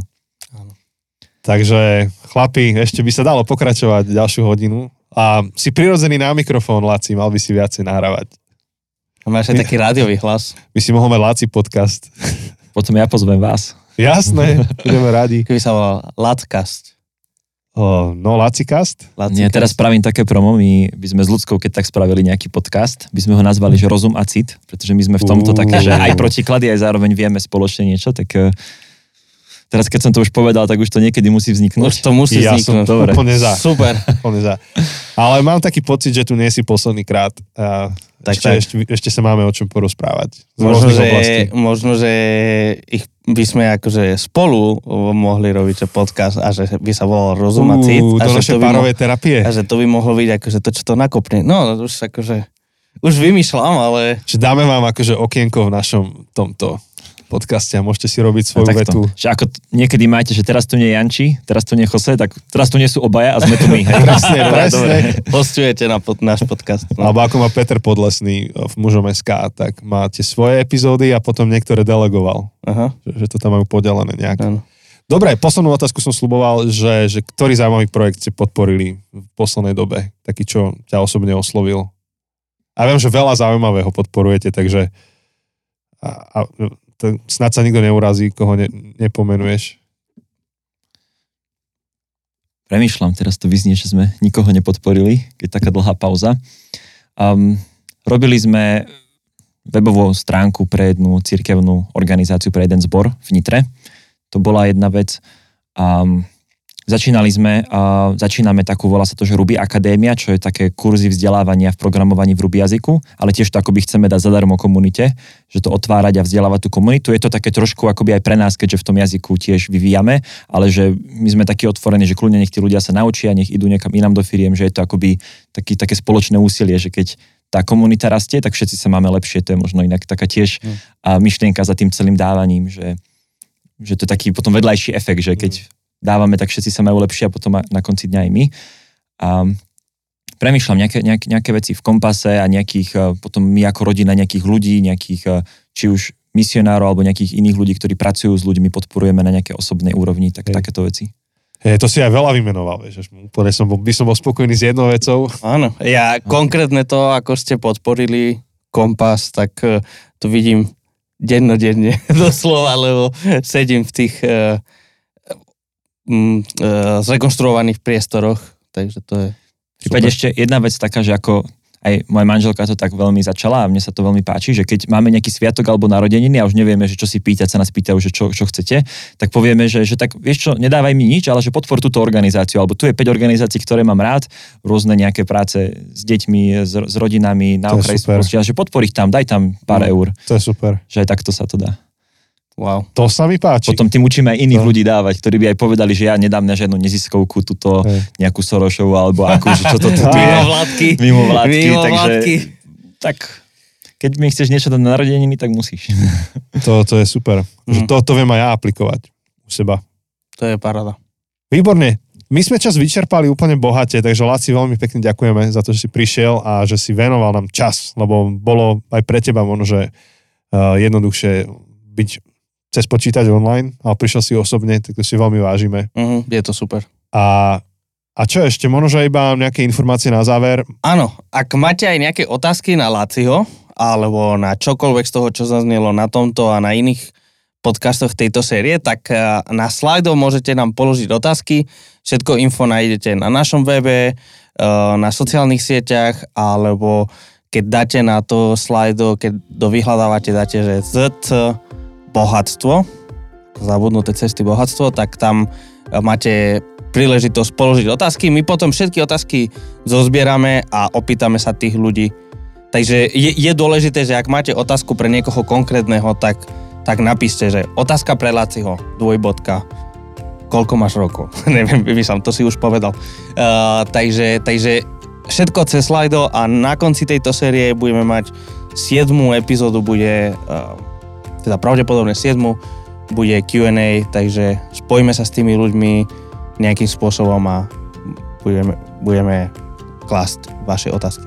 Takže chlapi, ešte by sa dalo pokračovať ďalšiu hodinu. A si prirodzený na mikrofón, Laci, mal by si viacej nahrávať.
A máš aj taký rádiový hlas.
By si mohol mať Laci podcast.
Potom ja pozvem vás.
Jasné, budeme radi.
Keby sa volal Lacast.
Oh, no, Lacikast?
Lacikast? Nie, teraz spravím také promo, my by sme s ľudskou, keď tak spravili nejaký podcast, by sme ho nazvali, že rozum a cit, pretože my sme v tomto uh. také, že aj protiklady, aj zároveň vieme spoločne niečo, tak uh, teraz keď som to už povedal, tak už to niekedy musí vzniknúť.
Už to musí ja vzniknúť.
Som Dobre. Úplne za.
Super.
Úplne za. Ale mám taký pocit, že tu nie si posledný krát. Uh, tak, ešte, tak. Ešte, ešte sa máme o čom porozprávať.
možno, že, možno, že ich by sme akože spolu mohli robiť podcast a že by sa volal rozum a že to
párové mo- terapie.
A že to by mohlo byť akože to, čo to nakopne. No, už akože už vymýšľam, ale...
Že dáme vám akože okienko v našom tomto podcaste a môžete si robiť svoju
No
vetu.
Že ako t- niekedy máte, že teraz tu nie je Janči, teraz tu nie je Jose, tak teraz tu nie sú obaja a sme tu my. Hej?
Presne,
Dobre,
presne.
Hostujete na pod, náš podcast. No.
Alebo ako má Peter Podlesný v mužom SK, tak máte svoje epizódy a potom niektoré delegoval.
Aha,
Že, že to tam majú podelené nejak.
áno.
Dobre, poslednú otázku som sluboval, že, že ktorý zaujímavý projekt ste podporili v poslednej dobe? Taký, čo ťa osobne oslovil? A viem, že veľa zaujímavého podporujete, takže a, a, to, snad sa nikto neurazí, koho ne, nepomenuješ.
Premýšľam, teraz to vyznie, že sme nikoho nepodporili, keď taká dlhá pauza. Um, robili sme webovú stránku pre jednu cirkevnú organizáciu, pre jeden zbor v Nitre. To bola jedna vec. Um, začínali sme, uh, začíname takú, volá sa to, že Ruby Akadémia, čo je také kurzy vzdelávania v programovaní v Ruby jazyku, ale tiež to akoby chceme dať zadarmo komunite, že to otvárať a vzdelávať tú komunitu. Je to také trošku akoby aj pre nás, keďže v tom jazyku tiež vyvíjame, ale že my sme takí otvorení, že kľudne nech tí ľudia sa naučia, nech idú niekam inám do firiem, že je to akoby taký, také spoločné úsilie, že keď tá komunita rastie, tak všetci sa máme lepšie. To je možno inak taká tiež
Mm.
myšlienka za tým celým dávaním, že, že to je taký potom vedľajší efekt, že keď dávame, tak všetci sa majú lepšie a potom na konci dňa aj my. A premýšľam nejaké, nejaké, nejaké veci v kompase a nejakých, eh, potom my ako rodina nejakých ľudí, nejakých eh, či už misionárov alebo nejakých iných ľudí, ktorí pracujú s ľuďmi, podporujeme na nejaké osobnej úrovni, tak
Hej.
takéto veci.
Je, to si aj veľa vymenoval, vieš, úplne som bol, by som bol spokojný s jednou vecou.
Áno, ja konkrétne to, ako ste podporili kompas, tak eh, to vidím dennodenne, doslova, lebo sedím v tých um, uh, zrekonštruovaných priestoroch, takže to je
Prípade
super.
ešte jedna vec taká, že ako aj moja manželka to tak veľmi začala a mne sa to veľmi páči, že keď máme nejaký sviatok alebo narodeniny a už nevieme, že čo si pýtať, sa nás pýtajú, že čo, čo chcete, tak povieme, že, že tak vieš čo, nedávaj mi nič, ale že podpor túto organizáciu, alebo tu je 5 organizácií, ktoré mám rád, rôzne nejaké práce s deťmi, s, s rodinami, na okraji
super.
spoločnosti, a že podpor ich tam, daj tam pár
No.
eur,
To je super.
že aj takto sa to dá.
Wow.
To sa mi páči.
Potom tým učíme aj iných
To.
ľudí dávať, ktorí by aj povedali, že ja nedám na žiadnu neziskovku, túto
Hej.
nejakú Sorošovú, alebo akú, že čo to tu je.
Mimo vládky.
Mimo vládky,
Mimo
takže
vládky.
tak keď mi chceš niečo dať na narodeniny, tak musíš.
To, to je super. Že
Mm.
to, to viem aj ja aplikovať u seba.
To je paráda.
Výborne. My sme čas vyčerpali úplne bohate, takže Laci veľmi pekne ďakujeme za to, že si prišiel a že si venoval nám čas, lebo bolo aj pre teba možno, že uh, jednoduchšie byť cez počítač online, ale prišiel si osobne, tak to si veľmi vážime.
Mhm, je to super.
A, a čo ešte, možno, iba nejaké informácie na záver.
Áno, ak máte aj nejaké otázky na Laciho, alebo na čokoľvek z toho, čo zaznelo na tomto a na iných podcastoch tejto série, tak eh, na slajdoch môžete nám položiť otázky. Všetko info nájdete na našom webe, eh, na sociálnych sieťach, alebo keď dáte na to slajdo, keď do vyhľadávate dáte, že ZC bohatstvo, zabudnuté cesty bohatstvo, tak tam eh, máte príležitosť položiť otázky. My potom všetky otázky zozbierame a opýtame sa tých ľudí. Takže je, je dôležité, že ak máte otázku pre niekoho konkrétneho, tak, tak napíšte, že otázka pre Laciho, dvojbodka, koľko máš rokov? Neviem, vymýšľam, to si už povedal. Uh, takže, takže všetko cez Slido a na konci tejto série budeme mať 7. epizódu, bude uh, teda pravdepodobne 7. bude Q&A, takže spojíme sa s tými ľuďmi nejakým spôsobom a budeme, budeme klásť vaše otázky.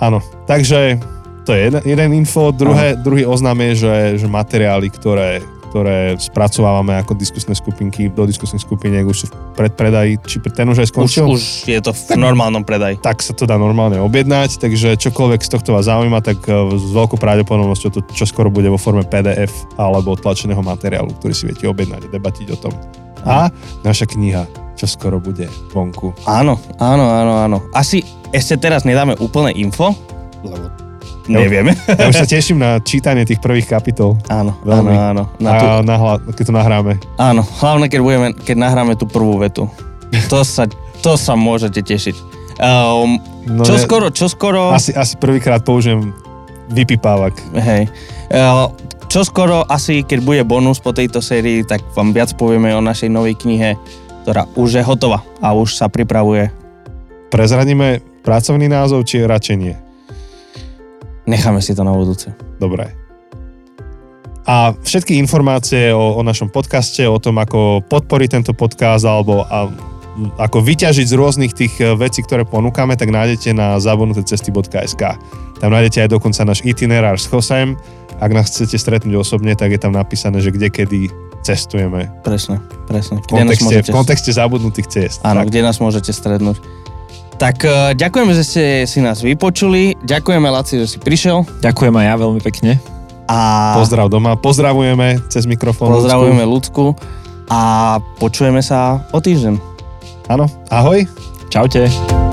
Áno, takže to je jeden, jeden info. Druhé, druhý oznam je, že, že materiály, ktoré, ktoré spracovávame ako diskusné skupinky do diskusných skupiniek už sú v predpredaji, či ten už aj
Už,
skončil?
už je to v normálnom predaji.
tak sa to dá normálne objednať, takže čokoľvek z tohto vás zaujíma, tak eh, s veľkou pravdepodobnosťou to čo skoro bude vo forme PDF alebo tlačeného materiálu, ktorý si viete objednať a debatiť o tom. A naša kniha, čo skoro bude vonku.
Áno, áno, áno, áno. Asi ešte teraz nedáme úplné info, lebo nevieme.
Ja už sa teším na čítanie tých prvých kapitol.
áno,
Veľmi.
áno, áno. Na tú,
A nahla, keď to nahráme.
áno, hlavne keď, budeme, keď nahráme tú prvú vetu. To sa, to sa môžete tešiť. Um,
No
čo
ne-
skoro, čo skoro...
Asi, asi prvýkrát použijem vypipávak.
Hej. Uh, čo skoro asi, keď bude bonus po tejto sérii, tak vám viac povieme o našej novej knihe, ktorá už je hotová a už sa pripravuje.
Prezradíme pracovný názov, či radšej nie?
Necháme si to na budúce.
Dobre. A všetky informácie o, o našom podcaste, o tom, ako podporiť tento podcast alebo a, ako vyťažiť z rôznych tých e, vecí, ktoré ponúkame, tak nájdete na zabudnutecesty.sk. Tam nájdete aj dokonca náš itinerár s Chosem. Ak nás chcete stretnúť osobne, tak je tam napísané, že kde kedy cestujeme.
Presne, presne.
V kontexte, v kontexte zabudnutých ciest.
Áno,
tak.
kde nás môžete strednúť. Tak uh, ďakujeme, že ste si nás vypočuli. Ďakujeme, Laci, že si prišiel.
Ďakujem aj ja veľmi pekne.
A
Pozdrav doma, pozdravujeme cez mikrofón.
pozdravujeme ľudsku a počujeme sa o týždeň.
Áno, ahoj.
Čaute.